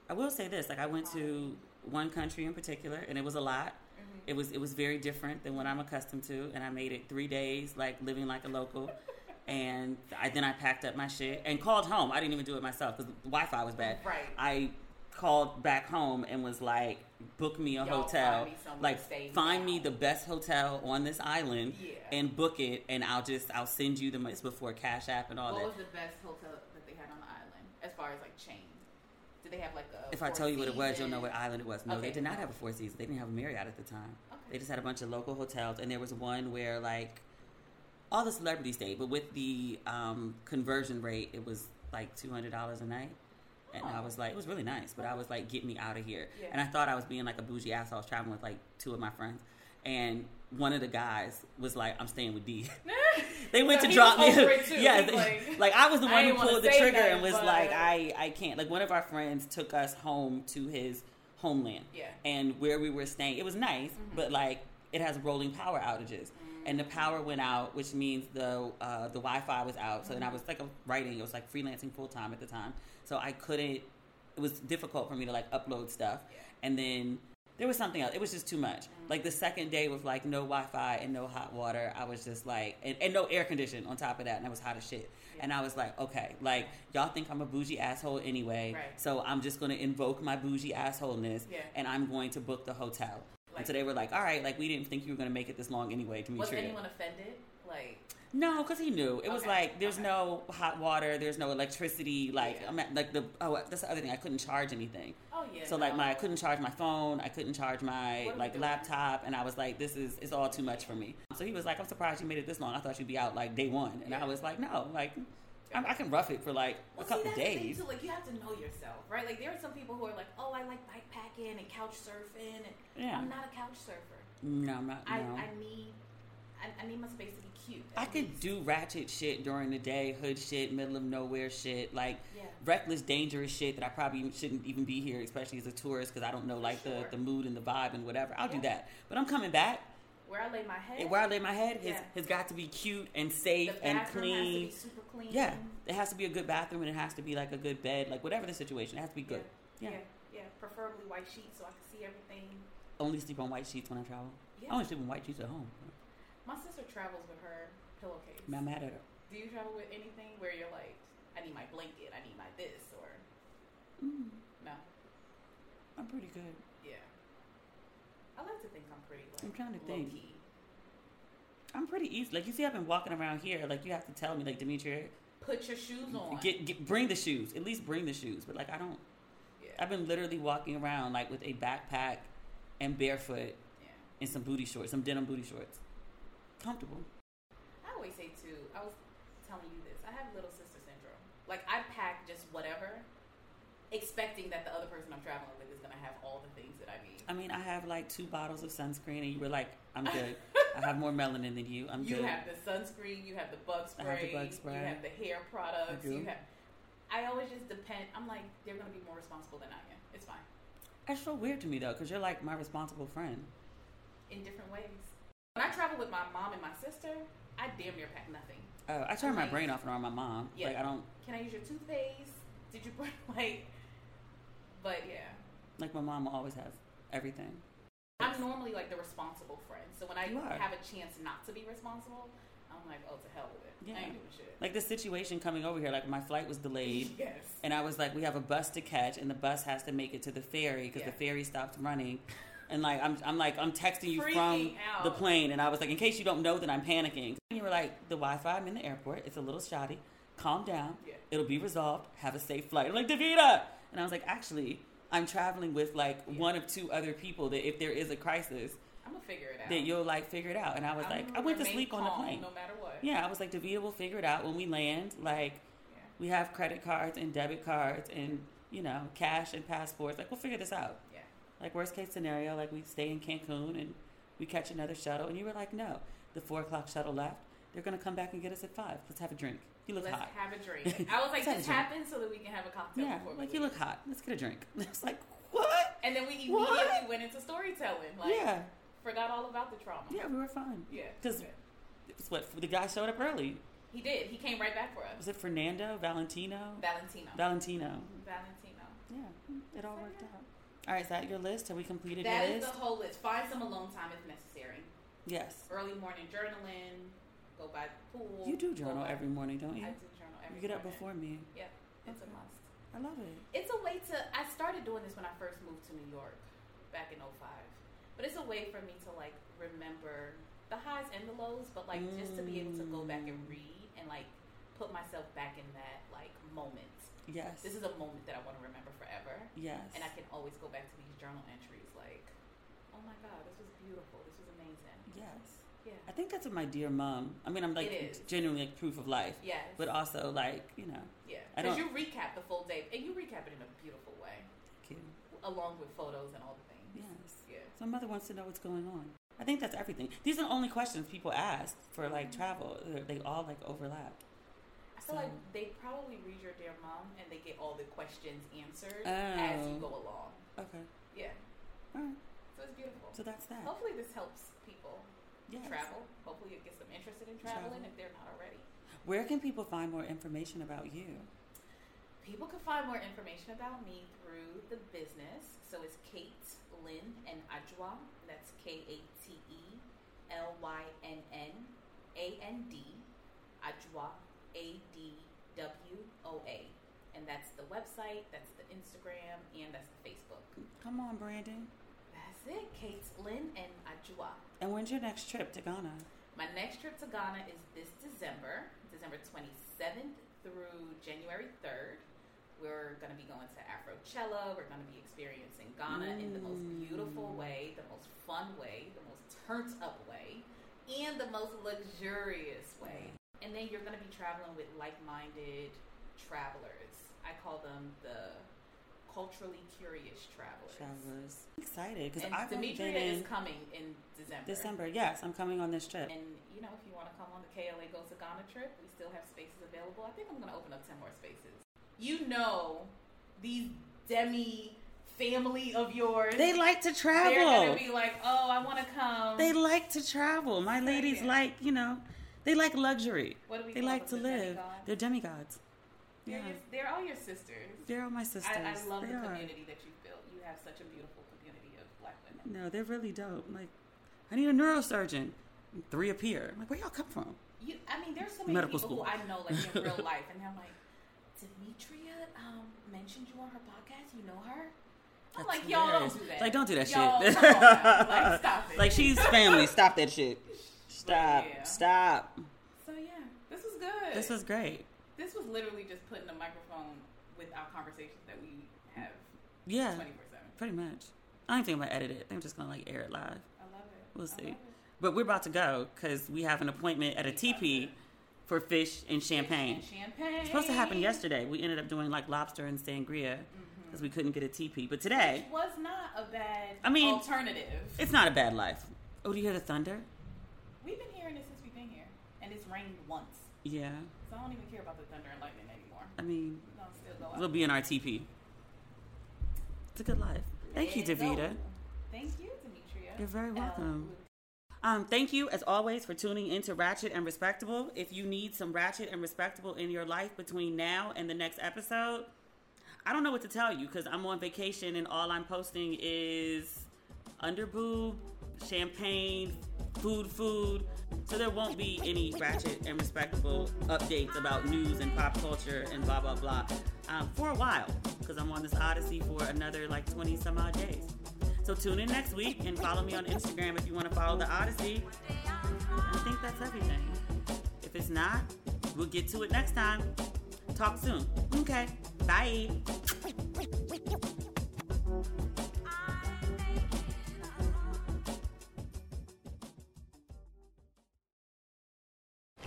I will say this: like I went to one country in particular, and it was a lot. Mhm. It was it was very different than what I'm accustomed to, and I made it three days, like living like a local. and I, then I packed up my shit and called home. I didn't even do it myself because the Wi-Fi was bad. Right. I called back home and was like, "Book me a Y'all hotel. find me like, find me the best hotel on this island, Yeah. and book it. And I'll just I'll send you the money before Cash App and all what that. What was the best hotel that they had on the island, as far as like chain? Did they have like a? If I tell you what it was, you'll know what island it was. No, Okay. they did not have a Four Seasons. They didn't have a Marriott at the time. Okay. They just had a bunch of local hotels, and there was one where like all the celebrities stayed, but with the um, conversion rate, it was like two hundred dollars a night. And I Oh. was like, it was really nice, but I was like, get me out of here. Yeah. And I thought I was being like a bougie ass. I was traveling with like two of my friends, and one of the guys was like, I'm staying with D. they went So to drop me. over it too. yeah, like, like, I was the one who pulled the trigger nothing, and was but- like, I I can't. Like one of our friends took us home to his homeland. Yeah. And where we were staying, it was nice, but like it has rolling power outages. And the power went out, which means the uh, the Wi-Fi was out. So then I was like writing. It was like freelancing full time at the time. So I couldn't. It was difficult for me to like upload stuff. And then there was something else. It was just too much. Like the second day with like no Wi-Fi and no hot water, I was just like, and, and no air conditioning on top of that, and it was hot as shit. And I was like, okay, like y'all think I'm a bougie asshole anyway, Right. so I'm just gonna invoke my bougie assholeness, Yeah. and I'm going to book the hotel. Like- and so they were like, all right, like we didn't think you were gonna make it this long anyway, to be true. Was Demetria. anyone offended? Like, No, because he knew. It was Okay, like there's okay. no hot water, there's no electricity. Like Yeah. I'm at, like the oh that's the other thing. I couldn't charge anything. oh yeah. So like my I couldn't charge my phone, I couldn't charge my What are we like laptop, and I was like, this is it's all too much for me. So he was like, I'm surprised you made it this long. I thought you'd be out like day one, and I was like, no, like I, I can rough it for like Well, a couple see, that's the thing, days. too. Like you have to know yourself, right? Like there are some people who are like, "Oh, I like bikepacking and couch surfing." And Yeah. I'm not a couch surfer. No, I'm not. I, no. I need, I, I need my space to be cute. I could do ratchet shit during the day, hood shit, middle of nowhere shit, like Yeah. reckless, dangerous shit that I probably shouldn't even be here, especially as a tourist, because I don't know like Sure. the, the mood and the vibe and whatever. I'll do that, but I'm coming back. Where I lay my head. And where I lay my head has, Yeah. has got to be cute and safe and clean. has to be super clean. Yeah, it has to be a good bathroom and it has to be like a good bed, like whatever the situation, it has to be good. Yeah. Yeah. yeah, yeah. Preferably white sheets so I can see everything. Only sleep on white sheets when I travel. Yeah. I only sleep on white sheets at home. My sister travels with her pillowcase. I'm mad at her. Do you travel with anything where you're like, I need my blanket, I need my this, or Mm, no? I'm pretty good. I like to think I'm pretty. Like, I'm trying to think. Key. I'm pretty easy. Like you see, I've been walking around here. Like you have to tell me, like Demetria, Put your shoes on. get, get bring the shoes. At least bring the shoes. But like I don't. yeah. I've been literally walking around like with a backpack and barefoot yeah. and some booty shorts, some denim booty shorts. Comfortable. I always say too. I was telling you this. I have little sister syndrome. Like I pack just whatever, expecting that the other person I'm traveling with is gonna have all the things that I need. I mean, I have like two bottles of sunscreen, and you were like, "I'm good. I have more melanin than you. I'm you good." You have the sunscreen. You have the bug spray. I have the bug spray. You have the hair products. I do. You have. I always just depend. I'm like they're gonna be more responsible than I am. It's fine That's so weird to me though, because you're like my responsible friend. in different ways. When I travel with my mom and my sister, I damn near pack nothing. Uh, I turn my brain off around my mom. Yeah. Like I don't Can I use your toothpaste? Did you bring like? But yeah. like my mom will always have everything. I'm normally like the responsible friend. So when I have a chance not to be responsible, I'm like, oh, to hell with it. Yeah. I ain't doing shit. Like the situation coming over here, like my flight was delayed. Yes. And I was like, we have a bus to catch, and the bus has to make it to the ferry because Yeah. the ferry stopped running. And like I'm, I'm like I'm texting you from out. the plane, and I was like, in case you don't know that I'm panicking. And you were like, the Wi-Fi. I'm in the airport. It's a little shoddy. Calm down. Yeah. It'll be resolved. Have a safe flight. I'm like Davita, and I was like, actually, I'm traveling with like one of two other people. That if there is a crisis, I'm gonna figure it out. that you'll like figure it out. And I was I'm like, I went to sleep on the plane. no matter what. Yeah, I was like, Davita will figure it out when we land. Like, Yeah. we have credit cards and debit cards and you know cash and passports. Like, we'll figure this out. Yeah. Like, worst case scenario, like we stay in Cancun and we catch another shuttle. And you were like, no, the four o'clock shuttle left. They're gonna come back and get us at five. Let's have a drink. You look Let's hot. have a drink. I was like, this happened so that we can have a cocktail Yeah, before we like you leave. look hot. Let's get a drink. It's like what? And then we immediately What? went into storytelling. Like, yeah, forgot all about the trauma. yeah, we were fine. Yeah. because it was what the guy showed up early. he did. He came right back for us. Was it Fernando Valentino? Valentino. Valentino. Valentino. Yeah, it all worked out. All right, is that your list? Have we completed That your is list? the whole list. Find some alone time if necessary. yes. Early morning journaling. Go by the pool. You do journal every morning, don't you? I do journal every You get up morning. before me. Yep. It's a must. I love it. It's a way to. I started doing this when I first moved to New York back in 05. But it's a way for me to like remember the highs and the lows, but like just to be able to go back and Mm. read and like put myself back in that like moment. Yes. This is a moment that I want to remember forever. yes. And I can always go back to these journal entries like, oh my God, this was beautiful. This was amazing. yes. Yeah. I think that's what my dear mom. I mean, I'm like genuinely like proof of life. Yes. But also like you know, Yeah. Because you recap the full day and you recap it in a beautiful way, thank you. along with photos and all the things. Yes. Yeah. So my mother wants to know what's going on. I think that's everything. These are the only questions people ask for like mm-hmm. travel. They're- all like overlap. I feel So- like they probably read your dear mom and they get all the questions answered as you Oh. go along. Okay. Yeah. All right. So it's beautiful. So that's that. Hopefully this helps Yes. travel. Hopefully it gets them interested in traveling Travel. if they're not already. Where can people find more information about you? People can find more information about me through the business. So it's Kate Lynn and Ajua. That's K A T E L Y N N A N D. Ajua. A D W O A. And that's the website, that's the Instagram, and that's the Facebook. Come on, Brandon. That's it. Lynn and Ajua. And when's your next trip to Ghana? My next trip to Ghana is this December, December 27th through January 3rd. We're going to be going to Afrochella. We're going to be experiencing Ghana in the most mm. beautiful way, the most fun way, the most turned up way, and the most luxurious way. And then you're going to be traveling with like minded travelers. I call them the culturally curious travelers. Travelers. I'm excited because I've Demetria been in is coming in December. December. Yes, I'm coming on this trip. And you know, if you want to come on the KLA Goes to Ghana trip, we still have spaces available. I think I'm going to open up ten more spaces. You know, these demi family of yours. They like to travel. They're going to be like, oh, I want to come. They like to travel. My ladies like, you know, they like luxury. What do we they like to live. demigods? They're demigods. They're, Yeah. your, they're all your sisters. They're all my sisters. I, I love They the are. community that you've built. You have such a beautiful community of black women. No, they're really dope. Like, I need a neurosurgeon. Three appear. I'm like, where y'all come from? You, I mean, there's so many Medical people school. who I know like in real life, and I'm like, Demetria um, mentioned you on her podcast. You know her? I'm That's like, y'all hilarious. don't do that. Like, don't do that Y'all, shit. come on now. Like, stop it. Like, she's family. Stop that shit. Stop. yeah. Stop. So yeah, this was good. This was great. This was literally just putting a microphone with our conversations that we have Yeah. 24 seven. Pretty much. I don't think I'm going to edit it. I think I'm just going to, like, air it live. I love it. We'll see. it. But we're about to go because we have an appointment at a TP for fish and champagne. And champagne. It's supposed to happen yesterday. We ended up doing like lobster and sangria mm-hmm. because we couldn't get a TP. But today, Which was not a bad I mean, alternative. it's not a bad life. Oh, do you hear the thunder? We've been hearing it since we've been here, and it's rained once, Yeah. So I don't even care about the thunder and lightning anymore. I mean, We're gonna still go out. we'll be in our TP. It's a good life. Thank you, go. Davita. Thank you, Demetria. You're very Um, welcome. Um, thank you, as always, for tuning into Ratchet and Respectable. If you need some Ratchet and Respectable in your life between now and the next episode, I don't know what to tell you because I'm on vacation and all I'm posting is under boob, champagne, food, food. So there won't be any ratchet and respectable updates about news and pop culture and blah blah blah um, for a while because I'm on this odyssey for another like 20 some odd days. So tune in next week and follow me on Instagram if you want to follow the odyssey. I think that's everything. If it's not, we'll get to it next time. Talk soon. Okay. Bye.